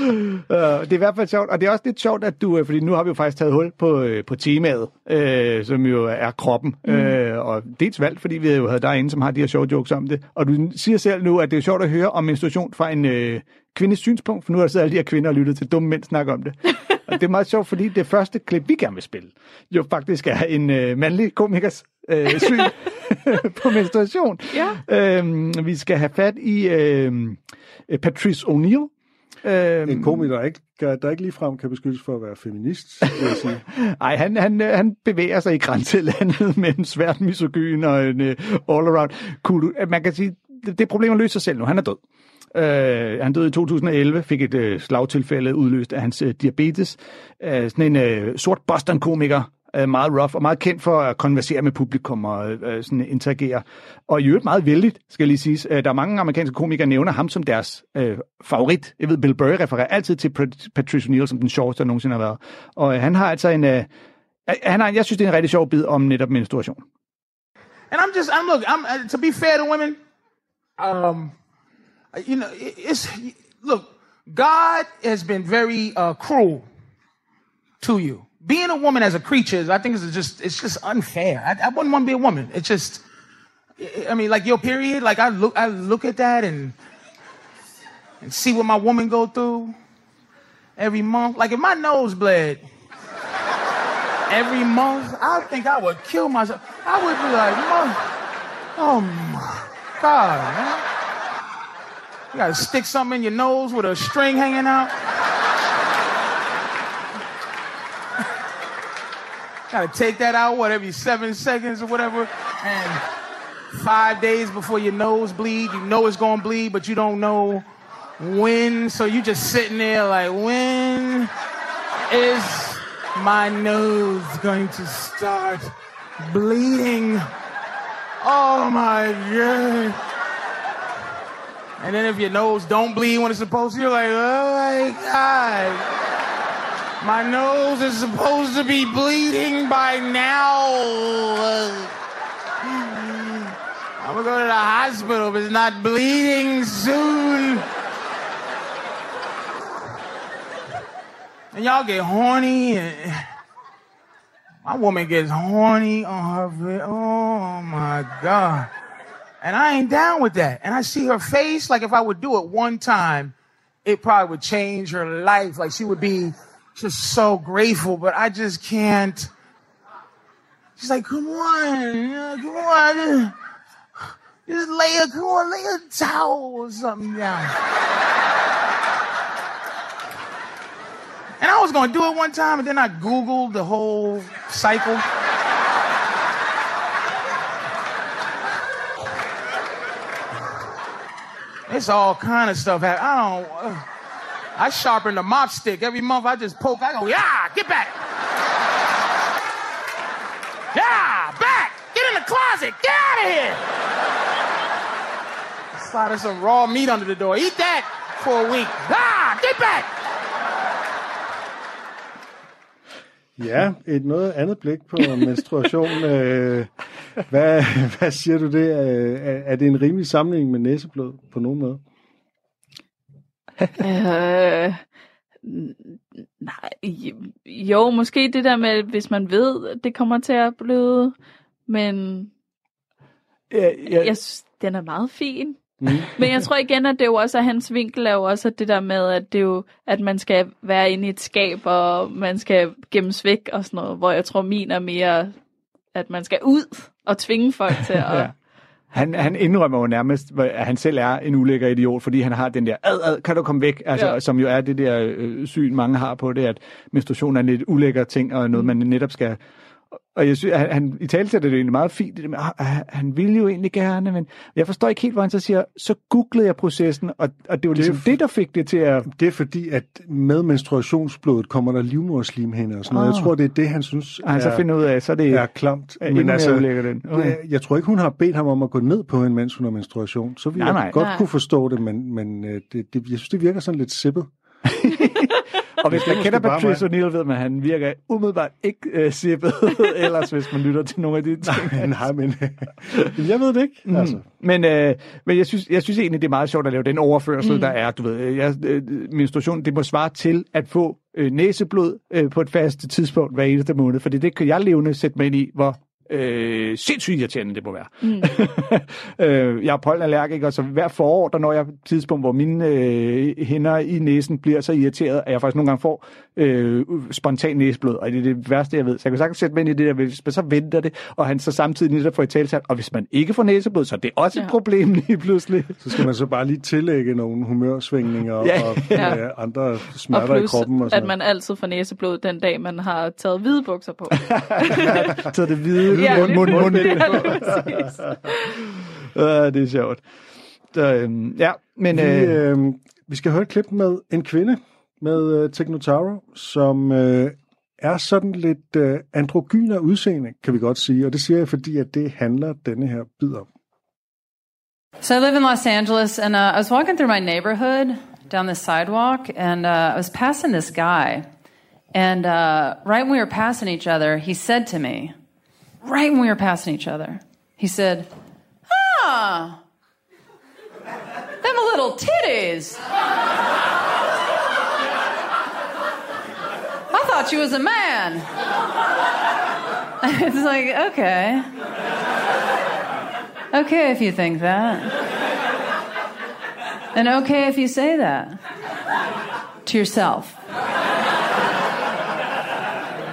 uh, det er i hvert fald sjovt, og det er også lidt sjovt, at du, øh, fordi nu har vi jo faktisk taget hul på, øh, på temaet, øh, som jo er kroppen, mm. øh, og dels valgt, fordi vi jo havde dig inde, som har de her sjove jokes om det, og du siger selv nu, at det er sjovt at høre om menstruation fra en øh, kvindes synspunkt, for nu har der siddet alle de her kvinder og lyttet til dumme mænd snakke om det. og det er meget sjovt, fordi det første klip, vi gerne vil spille, jo faktisk er en øh, mandlig komikers øh, syn <laughs> på menstruation. Ja. Øhm, vi skal have fat i øhm, Patrice O'Neill. Øhm, En komiker, der ikke, der ikke ligefrem kan beskyldes for at være feminist, vil jeg sige. <laughs> Ej, han, han, øh, han bevæger sig i grænselandet <laughs> mellem svært misogyn og en uh, all-around cool. Man kan sige, det, det problem løser sig selv nu. Han er død. Uh, han døde i 2011, fik et uh, slagtilfælde udløst af hans uh, diabetes. Uh, sådan en uh, sort Boston-komiker, uh, meget rough og meget kendt for at konversere med publikum og øh, øh sådan interagere. Og i øvrigt meget vældigt, skal lige siges. Øh, der er mange amerikanske komikere, der nævner ham som deres øh, favorit. Jeg ved, Bill Burr refererer altid til Patricia Neal O'Neill som den sjoveste, der nogensinde har været. Og øh, han har altså en... Øh, øh, han har, jeg synes, det er en rigtig sjov bid om netop menstruation. And I'm just, I'm look, I'm uh, to be fair to women. Um, you know, it's look, God has been very uh, cruel to you. Being a woman as a creature, I think is just, it's just unfair. I, I wouldn't want to be a woman. It's just, I- mean, like your period. Like I look, I look at that and and see what my woman go through every month. Like if my nose bled every month, I think I would kill myself. I would be like, "Mom, oh my God, man. You gotta stick something in your nose with a string hanging out. Gotta take that out, what, every seven seconds or whatever. And five days before your nose bleed, you know it's gonna bleed, but you don't know when, so you just sitting there like, when is my nose going to start bleeding? Oh my God. And then if your nose don't bleed when it's supposed to, you're like, oh my God. My nose is supposed to be bleeding by now. I'm gonna go to the hospital if it's not bleeding soon. And y'all get horny and my woman gets horny on her Oh my God. And I ain't down with that. And I see her face, like if I would do it one time, it probably would change her life. Like she would be just so grateful, but I just can't. She's like, come on, come on. Just lay a, come on, lay a towel or something down. And I was gonna do it one time, and then I Googled the whole cycle. It's all kind of stuff. I don't. Uh, I sharpen the mop stick every month. I just poke. I go, yeah, get back. Yeah, back. Get in the closet. Get out of here. Slide some raw meat under the door. Eat that for a week. Ah, get back. Ja, et noget andet blik på menstruation. <laughs> Øh, hvad, hvad siger du det? Øh, Er, er det en rimelig sammenligning med næseblod på nogen måde? Øh, nej, jo, måske det der med, hvis man ved, at det kommer til at bløde, men Ja, ja, jeg synes, den er meget fin. Mm. Men jeg tror igen, at det jo også er hans vinkel, er jo også det der med, at det jo, at man skal være inde i et skab, og man skal gemmes væk og sådan noget, hvor jeg tror, min er mere, at man skal ud og tvinge folk til at... <laughs> Ja. Han, han indrømmer jo nærmest, at han selv er en ulækker idiot, fordi han har den der, ad, ad, kan du komme væk, altså, Ja. som jo er det der øh, syn, mange har på det, at menstruation er en lidt ulækker ting, og noget, man netop skal... Og jeg synes, han, han i tale det egentlig meget fint, det med, ah, han ville jo egentlig gerne, men jeg forstår ikke helt, hvor han så siger, så googlede jeg processen, og, og det var ligesom Det det, er det, der fik det til at... Det er fordi, at med menstruationsblodet kommer der livmoderslimhinder og sådan noget. Jeg Ah. tror, det er det, han synes han så er, finder ud af, så er det er klamt. er endnu mere ulækkert end. Okay. jeg, jeg tror ikke, hun har bedt ham om at gå ned på hende, mens hun har menstruation. Så vil Nej, jeg nej. godt Nej. kunne forstå det, men, men øh, det, det, jeg synes, det virker sådan lidt sippet. <laughs> Og hvis man kender Patrice O'Neill, ved man, at han virker umiddelbart ikke øh, sippet, <laughs> ellers hvis man lytter til nogle af de ting. Nej, men <laughs> men jeg ved det ikke. Mm. Altså. Men, øh, men jeg, synes, jeg synes egentlig, det er meget sjovt at lave den overførsel, Mm. mm. der er. Du ved, jeg, øh, menstruation, det må svare til at få øh, næseblod øh, på et fast tidspunkt hver eneste måned, fordi det kan jeg levende sætte mig ind i, hvor øh, sindssygt irriterende det må være. Mm. <laughs> øh, jeg er pollenallergiker, så hver forår, der når jeg et tidspunkt, hvor mine øh, hænder i næsen bliver så irriteret, at jeg faktisk nogle gange får øh, spontan næseblod, og det er det værste, jeg ved. Så jeg kan sagtens sætte mig ind i det der, hvis man så venter det, og han så samtidig netop får i talsat, og hvis man ikke får næseblod, så er det også et Ja. problem lige pludselig. Så skal man så bare lige tillægge nogle humørsvingninger Ja. og Ja. øh, andre Og smerter i plus, kroppen. Og at sådan man altid får næseblod den dag, man har taget hvide bukser på. <laughs> så det hvide mund, lige mund, mund, <laughs> mund. Ja. Uh, det er sjovt. Så, øhm, ja, men... Vi, Øh, øh, vi skal høre et klip med en kvinde, med øh, Technotaro, som øh, er sådan lidt øh, androgyn af udseende, kan vi godt sige. Og det siger jeg, fordi at det handler denne her bid om. So I live in Los Angeles, and uh, I was walking through my neighborhood down the sidewalk, and uh, I was passing this guy. And uh, right when we were passing each other, he said to me, right when we were passing each other, he said, Ah, them little titties. I thought you was a man. <laughs> it's like, okay. Okay if you think that. And okay if you say that to yourself.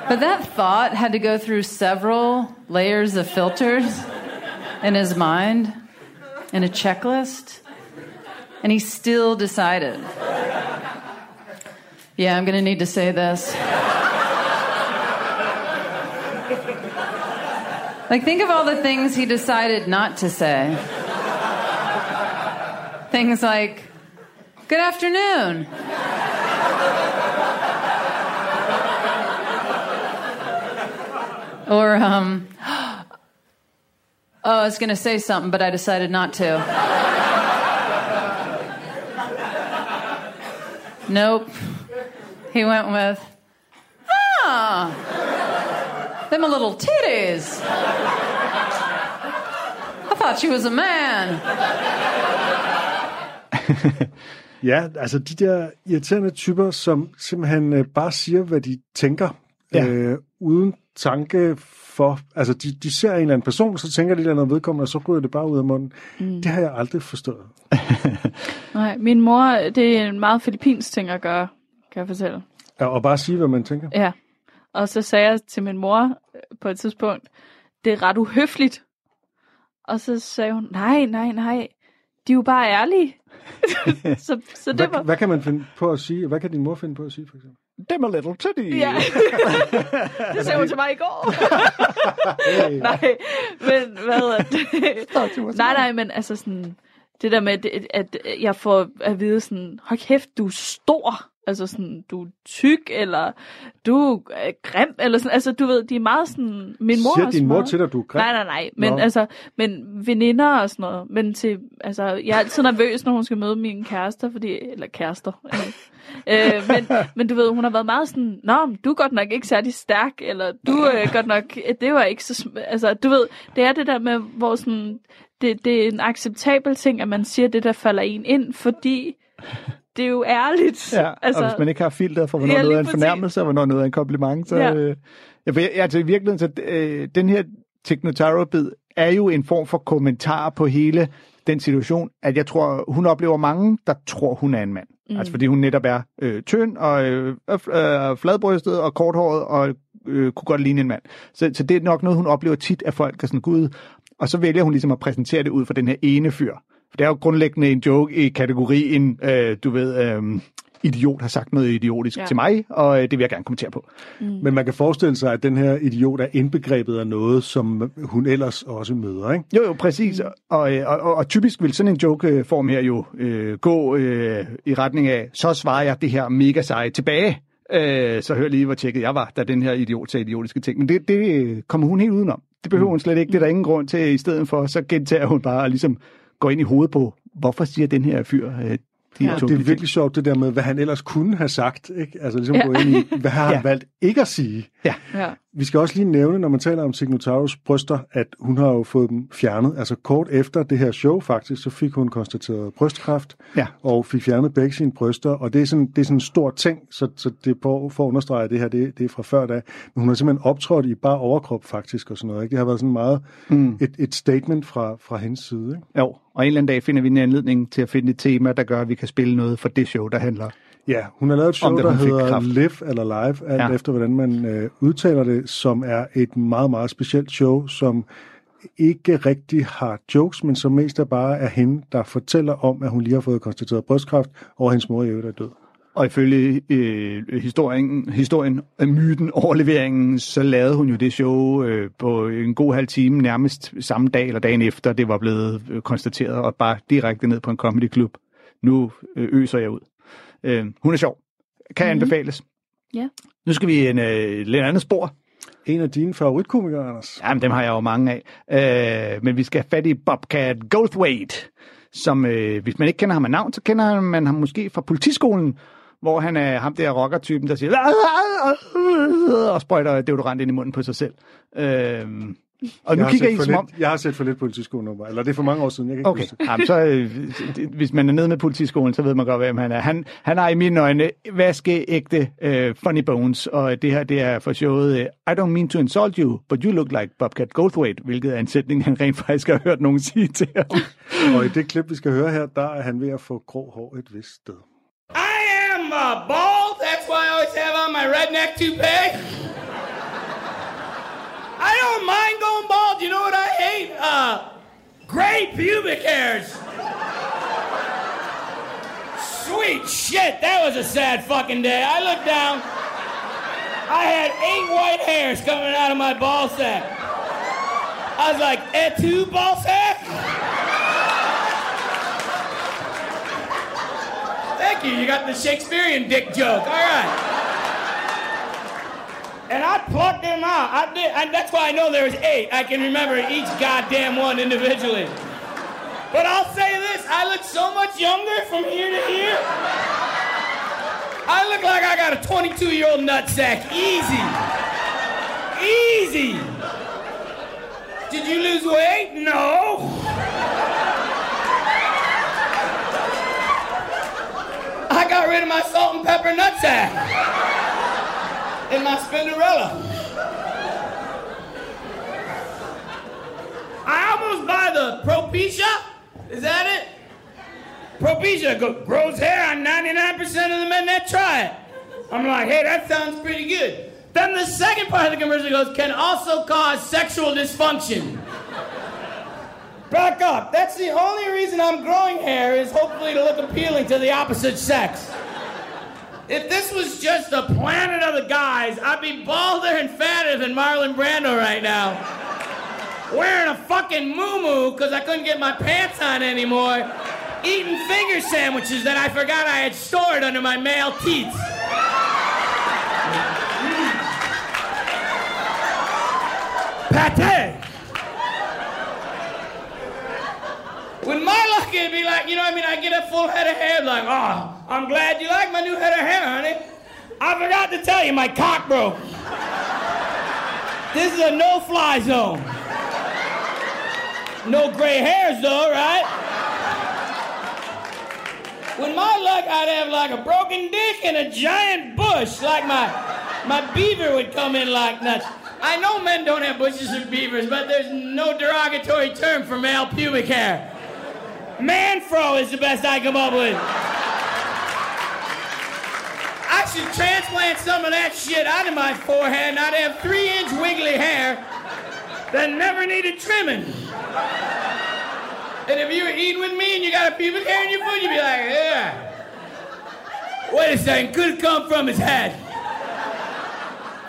But that thought had to go through several layers of filters in his mind and a checklist. And he still decided, yeah, I'm going to need to say this. Like, think of all the things he decided not to say. Things like, Good afternoon. Or, um, <gasps> oh, I was going to say something, but I decided not to. nope. He went with, ah, them a little titties. I thought she was a man. <laughs> Ja, altså de der irriterende typer, som simpelthen øh, bare siger, hvad de tænker, Ja. øh, uden tanke for... Altså, de, de ser en eller anden person, så tænker de et eller andet vedkommende, og så ryger det bare ud af munden. Mm. Det har jeg aldrig forstået. <laughs> Nej, min mor, det er en meget filippinsk ting at gøre, kan jeg fortælle. Ja, og bare sige, hvad man tænker. Ja. Og så sagde jeg til min mor øh, på et tidspunkt, det er ret uhøfligt. Og så sagde hun, nej, nej, nej, de er jo bare ærlige. <laughs> så, så det Hvad, var... hvad kan man finde på at sige? Hvad kan din mor finde på at sige, for eksempel? Dem a little titty. Ja. <laughs> det sagde hun til mig i går. nej, men hvad er det? nej, nej, men altså sådan, det der med, at- at jeg får at vide sådan, hold kæft, du er stor. Altså sådan, du er tyk, eller du er grim, eller sådan, altså du ved, de er meget sådan, min mor Siger er din mor meget- til dig, du er grim? Nej, nej, nej, men Nå. altså, men veninder og sådan noget, men til, altså, jeg er altid nervøs, når hun skal møde mine kærester, fordi, eller kærester, <laughs> øh, men, men du ved, hun har været meget sådan, Nå, du er godt nok ikke særlig stærk, eller du er <laughs> godt nok, det var ikke så, sm-" altså, du ved, det er det der med, hvor sådan, det, det er en acceptabel ting, at man siger det, der falder en ind, fordi det er jo ærligt. Ja, altså, og hvis man ikke har filter for, hvornår Ja, noget er en fornærmelse, og hvornår noget er en kompliment, så... Ja. Øh, ja, for jeg, altså i virkeligheden, så øh, den her Technotaro-bid er jo en form for kommentar på hele den situation, at jeg tror, hun oplever mange, der tror, hun er en mand. Mm. Altså fordi hun netop er øh, tynd og øh, øh, fladbrystet og korthåret og øh, kunne godt ligne en mand. Så, så det er nok noget, hun oplever tit, at folk er sådan, gud, og så vælger hun ligesom at præsentere det ud fra den her ene fyr. For det er jo grundlæggende en joke i kategorien, øh, du ved, øh, idiot har sagt noget idiotisk Ja. til mig, og øh, det vil jeg gerne kommentere på. Men man kan forestille sig, at den her idiot er indbegrebet af noget, som hun ellers også møder, ikke? Jo, jo, præcis. Og, øh, og, og, og typisk vil sådan en joke-form her jo øh, gå øh, i retning af, så svarer jeg det her mega seje tilbage. Øh, så hør lige, hvor tjekket jeg var, da den her idiot sagde idiotiske ting. Men det, det øh, kommer hun helt udenom. Det behøver hun slet ikke. Det er der ingen grund til. I stedet for, så gentager hun bare ligesom går ind i hovedet på, hvorfor siger den her fyr øh, de Ja, det er virkelig sjovt, det der med, hvad han ellers kunne have sagt. Ikke? Altså ligesom Ja. gå ind i, hvad har han <laughs> Ja. valgt ikke at sige? Ja. Ja. Vi skal også lige nævne, når man taler om Signotaurus bryster, at hun har jo fået dem fjernet. Altså kort efter det her show faktisk, så fik hun konstateret brystkræft, Ja. og fik fjernet begge sine bryster, og det er sådan, det er sådan en stor ting, så, så det er for, for at understrege, at det her det, det er fra før da. Men hun har simpelthen optrådt i bare overkrop faktisk og sådan noget. Ikke? Det har været sådan meget mm. et, et statement fra, fra hendes side. Ikke? Jo, og en eller anden dag finder vi en anledning til at finde et tema, der gør, at vi kan spille noget for det show, der handler Ja, hun har lavet et show, Om det, der hedder. Live eller Live, alt ja. Ja. efter hvordan man øh, udtaler det, som er et meget, meget specielt show, som ikke rigtig har jokes, men som mest er bare er hende, der fortæller om, at hun lige har fået konstateret brystkræft, og hendes mor i øvrigt er død. Og ifølge øh, historien, historien, øh, myten, overleveringen, så lavede hun jo det show øh, på en god halv time, nærmest samme dag eller dagen efter, det var blevet øh, konstateret, og bare direkte ned på en comedy club. Nu øh, øser jeg ud. Øh, hun er sjov. Kan mm-hmm. anbefales. Ja. Nu skal vi en øh, lidt andet spor. En af dine favoritkomikere, Anders. Jamen, dem har jeg jo mange af. Øh, men vi skal have fat i Bobcat Goldthwait, som, øh, hvis man ikke kender ham af navn, så kender man ham måske fra politiskolen, hvor han er ham der rockertypen, der siger og sprøjter deodorant ind i munden på sig selv. Øh, og nu jeg, har kigger set I for som om... lidt, jeg har set for lidt politiskolenummer, eller det er for mange år siden, jeg kan ikke Okay, huske. Jamen, så, øh, det- hvis man er nede med politiskolen, så ved man godt, hvem han er. Han, han har i mine øjne vaskeægte uh, funny bones, og det her det er for showet uh, I don't mean to insult you, but you look like Bobcat Goldthwait, hvilket er en sætning, han rent faktisk har hørt nogen sige til ham. Og i det klip, vi skal høre her, der er han ved at få grå hår et vist sted. I am uh, bald. That's why I always have on my redneck toupee. I don't mind going bald. You know what I hate? Uh, gray pubic hairs. Sweet shit, that was a sad fucking day. I looked down. I had eight white hairs coming out of my ball sack. I was like, et tu, ball sack? Thank you. You got the Shakespearean dick joke. All right. And I plucked them out. I did, and that's why I know there was eight. I can remember each goddamn one individually. But I'll say this: I look so much younger from here to here. I look like I got a 22-year-old nutsack. Easy. Easy. Did you lose weight? No. I got rid of my salt and pepper nutsack and my Spinderella. I almost buy the Propecia. Is that it? Propecia grows hair on 99% of the men that try it. I'm like, hey, that sounds pretty good. Then the second part of the commercial goes, can also cause sexual dysfunction. Back up. That's the only reason I'm growing hair is hopefully to look appealing to the opposite sex. If this was just a planet of the guys, I'd be balder and fatter than Marlon Brando right now. Wearing a fucking moo because I couldn't get my pants on anymore. Eating finger sandwiches that I forgot I had stored under my male teats. Pate! With my luck, it'd be like, you know what I mean? I get a full head of hair, like, oh, I'm glad you like my new head of hair, honey. I forgot to tell you, my cock broke. This is a no-fly zone. No gray hairs, though, right? With my luck, I'd have like a broken dick and a giant bush, like my my beaver would come in like nuts. I know men don't have bushes and beavers, but there's no derogatory term for male pubic hair. Manfro is the best I come up with. Should transplant some of that shit out of my forehead and I'd have three inch wiggly hair that never needed trimming. And if you were eating with me and you got a pubic hair in your food, you'd be like, yeah. Wait a second, could come from his head.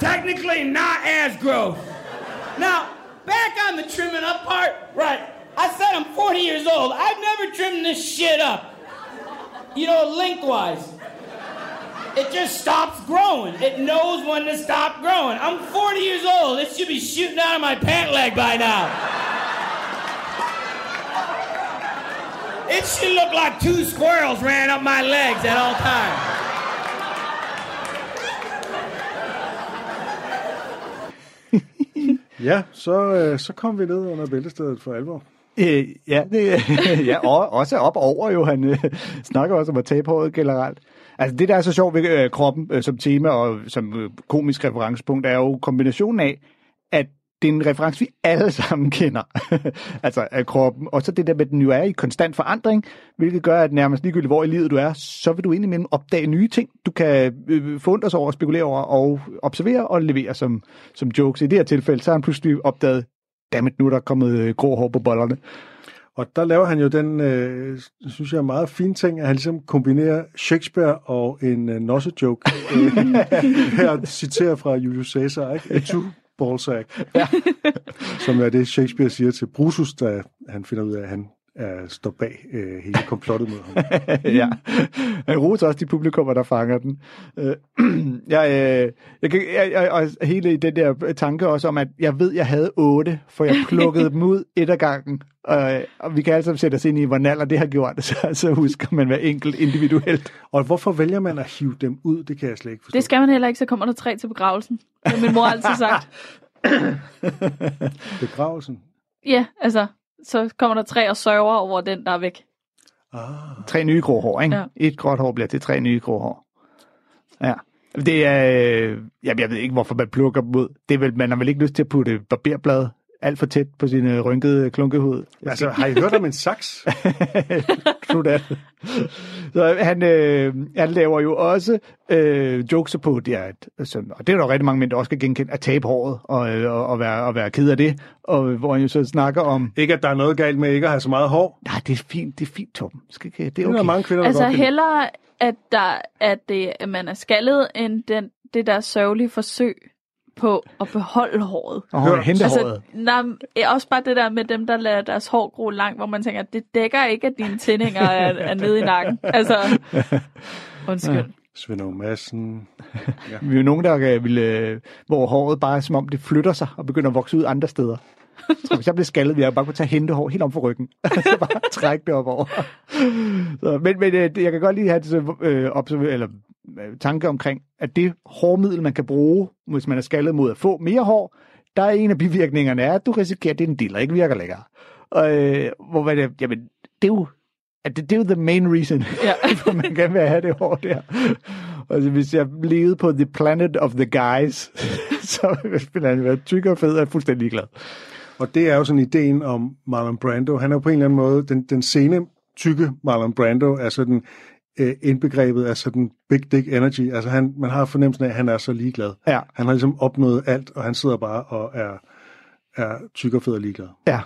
Technically not as gross. Now, back on the trimming up part, right. I said I'm 40 years old. I've never trimmed this shit up. You know, lengthwise. It just stops growing. It knows when to stop growing. I'm 40 years old. It should be shooting out of my pant leg by now. It should look like two squirrels ran up my legs at all times. <laughs> Ja, så, øh, så kom vi ned under bæltestedet for alvor. Øh, ja, det, <laughs> ja og, også op over jo. Han øh, snakker også om at tabe håret generelt. Altså det, der er så sjovt ved øh, kroppen øh, som tema og øh, som øh, komisk referencepunkt, er jo kombinationen af, at det er en reference, vi alle <laughs> sammen kender, <laughs> altså af kroppen. Og så det der med, at den jo er i konstant forandring, hvilket gør, at nærmest ligegyldigt hvor i livet du er, så vil du indimellem opdage nye ting, du kan øh, øh forundre sig over, spekulere over og observere og levere som, som jokes. I det her tilfælde, så har han pludselig opdaget, dammit, nu er der kommet øh, grå hår på bollerne. Og der laver han jo den, øh, synes jeg, meget fin ting, at han ligesom kombinerer Shakespeare og en øh, nosse-joke. Øh, <laughs> her citerer fra Julius Caesar, ikke? A two ballsack. Ja. Som er det, Shakespeare siger til Brutus, da han finder ud af, at han er, står bag øh, hele komplottet mod ham. <laughs> ja. Han roser også de publikummer, der fanger den. Øh, <clears throat> jeg, øh, jeg, kan, jeg, jeg, og hele den der tanke også om, at jeg ved, jeg havde otte, for jeg plukkede <laughs> dem ud et ad gangen. Og, og vi kan altså sætte os ind i, hvordan alder det har gjort, så, så husker man hver enkelt individuelt. Og hvorfor vælger man at hive dem ud, det kan jeg slet ikke forstå. Det skal man heller ikke, så kommer der tre til begravelsen. Det har min mor altid sagt. <coughs> Begravelsen? Ja, altså, så kommer der tre og sørger over den, der er væk. Ah. Tre nye grå hår, ikke? Ja. Et gråt hår bliver til tre nye grå hår. Ja. Det er, øh, jeg, ved ikke, hvorfor man plukker dem ud. Det er vel, man har vel ikke lyst til at putte barberblad alt for tæt på sin øh, rynkede klunkehud. <laughs> Altså, har I hørt om en saks? <laughs> True that. Så han, øh, han laver jo også øh, jokes på det, er, at, sådan, og det er der jo rigtig mange mænd, der også kan genkende, at tabe håret og, øh, og, og, være, og være ked af det. Og hvor han jo så snakker om... Ikke, at der er noget galt med ikke at have så meget hår. Nej, det er fint, det er fint, Torben. Skal, ikke- det Det er er der okay. mange kvinder, der Altså hellere, at, der, at, det, at man er skaldet, end den, det der sørgelige forsøg på at beholde håret. Og hente Altså, håret. nej, også bare det der med dem, der lader deres hår gro langt, hvor man tænker, det dækker ikke, at dine tændinger er, er nede i nakken. Altså, <laughs> undskyld. Svend Aage Madsen. <laughs> Vi er jo nogen, der øh, ville, øh, hvor håret bare er som om det flytter sig og begynder at vokse ud andre steder. Så hvis jeg blev skaldet, ville jeg bare kunne tage hente hår helt om for ryggen. <laughs> så bare trække det op over. Så, men men øh, jeg kan godt lige have det, så, øh, observer, eller, tanke omkring, at det hårmiddel, man kan bruge, hvis man er skaldet mod at få mere hår, der er en af bivirkningerne er, at du risikerer, at din dealer ikke virker længere. Og, øh, hvor var det, jamen, det er jo at det, det er jo the main reason, Ja. <laughs> for man gerne vil have det hår der. Altså, hvis jeg levede på the planet of the guys, <laughs> så ville han være tyk og fed og fuldstændig ligeglad. Og det er jo sådan ideen om Marlon Brando. Han er jo på en eller anden måde, den, den sene tykke Marlon Brando er sådan øh, indbegrebet af sådan big dick energy. Altså han, man har fornemmelsen af, at han er så ligeglad. Ja. Han har ligesom opnået alt, og han sidder bare og er, er tyk og fed og ligeglad. Ja.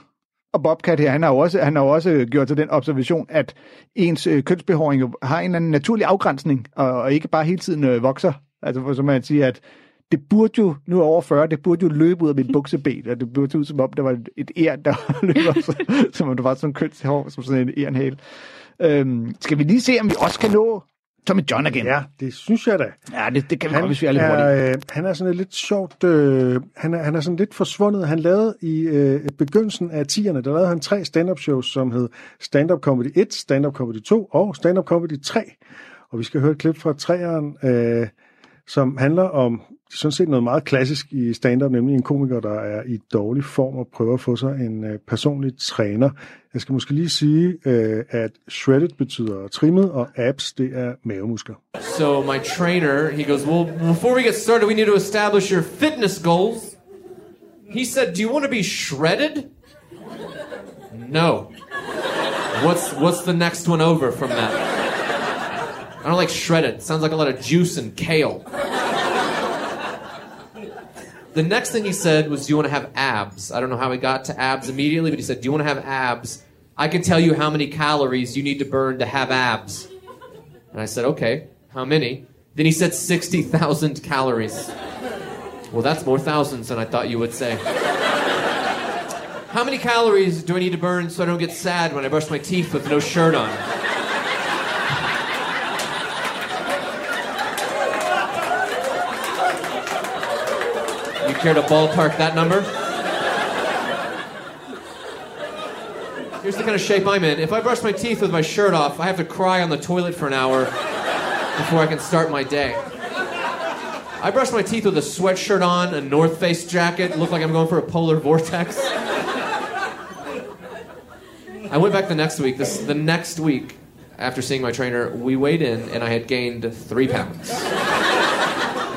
Og Bobcat her, han har jo også, han har også gjort til den observation, at ens øh, kønsbehåring jo har en eller anden naturlig afgrænsning, og, og ikke bare hele tiden øh, vokser. Altså, for så man siger, at det burde jo, nu er over 40, det burde jo løbe ud af mit bukseben, og det burde ud som om, der var et æren, der <laughs> løber, som om det var sådan en kønshår, som sådan en ærenhale. Øhm, skal vi lige se, om vi også kan nå Tommy John igen? Ja, det synes jeg da. Ja, det, det kan vi godt, hvis vi er lidt hurtige. er, øh, han er sådan lidt sjovt, øh, han, er, han er sådan lidt forsvundet. Han lavede i øh, begyndelsen af 10'erne, der lavede han tre stand-up shows, som hed Stand-up Comedy 1, Stand-up Comedy 2 og Stand-up Comedy 3. Og vi skal høre et klip fra træeren, øh, som handler om sådan set noget meget klassisk i stand-up, nemlig en komiker, der er i dårlig form og prøver at få sig en øh, personlig træner. Jeg skal måske lige sige, øh, at shredded betyder trimmet, og abs, det er mavemuskler. So my trainer, he goes, well, before we get started, we need to establish your fitness goals. He said, do you want to be shredded? No. What's what's the next one over from that? I don't like shredded. Sounds like a lot of juice and kale. The next thing he said was, Do you want to have abs? I don't know how he got to abs immediately, but he said, Do you want to have abs? I can tell you how many calories you need to burn to have abs. And I said, Okay, how many? Then he said 60,000 calories. Well, that's more thousands than I thought you would say. How many calories do I need to burn so I don't get sad when I brush my teeth with no shirt on? Care to ballpark that number? Here's the kind of shape I'm in. If I brush my teeth with my shirt off, I have to cry on the toilet for an hour before I can start my day. I brush my teeth with a sweatshirt on, a North Face jacket, look like I'm going for a polar vortex. I went back the next week. This the next week after seeing my trainer, we weighed in and I had gained three pounds.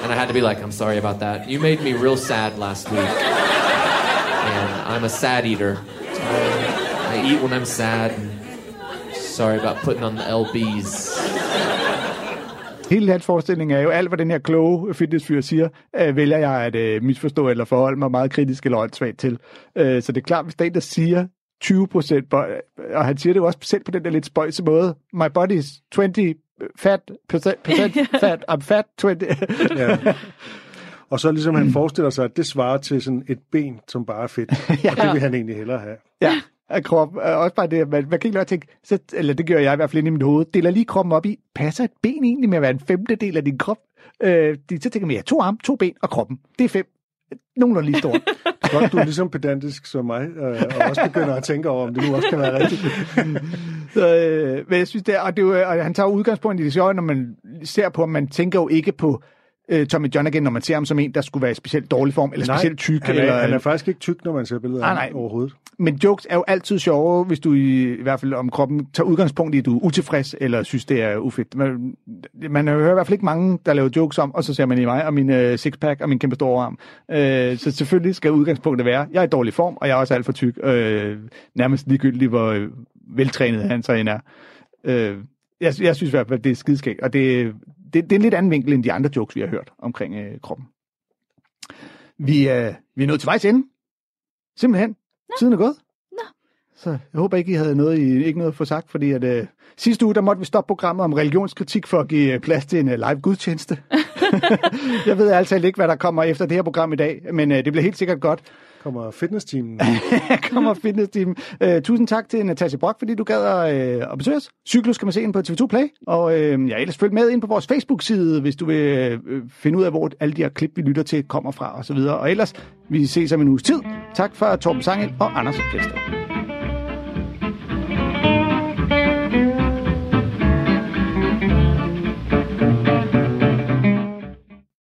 And I had to be like, I'm sorry about that. You made me real sad last week. And I'm a sad eater. I, I eat when I'm sad. And sorry about putting on the LBs. Hele hans forestilling er jo, alt hvad den her kloge fitnessfyr siger, øh, vælger jeg at øh, misforstå eller forholde mig meget kritisk eller åndssvagt til. Øh, så det er klart, hvis der er en, der siger 20 procent, og han siger det jo også selv på den der lidt spøjse måde, my body is 20 fat, percent, percent <laughs> fat, I'm fat 20. Ja. Og så ligesom han forestiller sig, at det svarer til sådan et ben, som bare er fedt. ja. <laughs> Og det vil han egentlig hellere have. Ja, af krop. Øh, Også bare det, at man, man kan ikke lade tænke, så, eller det gør jeg i hvert fald inde i mit hoved, deler lige kroppen op i, passer et ben egentlig med at være en femtedel af din krop? Øh, de, så tænker man, ja, to arme, to ben og kroppen. Det er fem. Nogenlunde lige stort. Godt, du er ligesom pedantisk som mig, øh, og også begynder at tænke over, om det nu også kan være rigtigt. <laughs> Så, øh, men jeg synes, det er, og, det er, jo- og han tager udgangspunkt i det sjove, når man ser på, man tænker jo ikke på øh, Tommy John igen, når man ser ham som en, der skulle være i specielt dårlig form, eller Nej, specielt tyk. Han er, eller, han er faktisk ikke tyk, når man ser billeder af ham overhovedet. Men jokes er jo altid sjove, hvis du i, i hvert fald om kroppen tager udgangspunkt i, at du er utilfreds, eller synes, det er ufedt. Man, man hører i hvert fald ikke mange, der laver jokes om, og så ser man i mig og min øh, sixpack og min kæmpe store arm. Øh, så selvfølgelig skal udgangspunktet være, jeg er i dårlig form, og jeg er også alt for tyk. Øh, nærmest ligegyldigt, hvor øh, veltrænet han så end er. Øh, jeg, jeg synes i hvert fald, det er skideskægt, og det, det, det er en lidt anden vinkel end de andre jokes, vi har hørt omkring øh, kroppen. Vi, øh, vi er nået til vejs ende. Simpelthen. Tiden er gået. Så jeg håber ikke, I havde noget, I, ikke noget at få sagt, fordi at, øh, sidste uge, der måtte vi stoppe programmet om religionskritik for at give øh, plads til en øh, live gudstjeneste. <laughs> jeg ved altså ikke, hvad der kommer efter det her program i dag, men øh, det bliver helt sikkert godt. Kommer fitness-teamen. <laughs> kommer fitness-teamen. Øh, tusind tak til Natasha Brock, fordi du gad at, øh, at besøge os. Cyklus kan man se ind på TV2 Play, og øh, ja, ellers følg med ind på vores Facebook-side, hvis du vil øh, finde ud af, hvor alle de her klip, vi lytter til, kommer fra osv. Og, og ellers, vi ses om en uges tid. Tak for Torben Sangel og Anders Fester.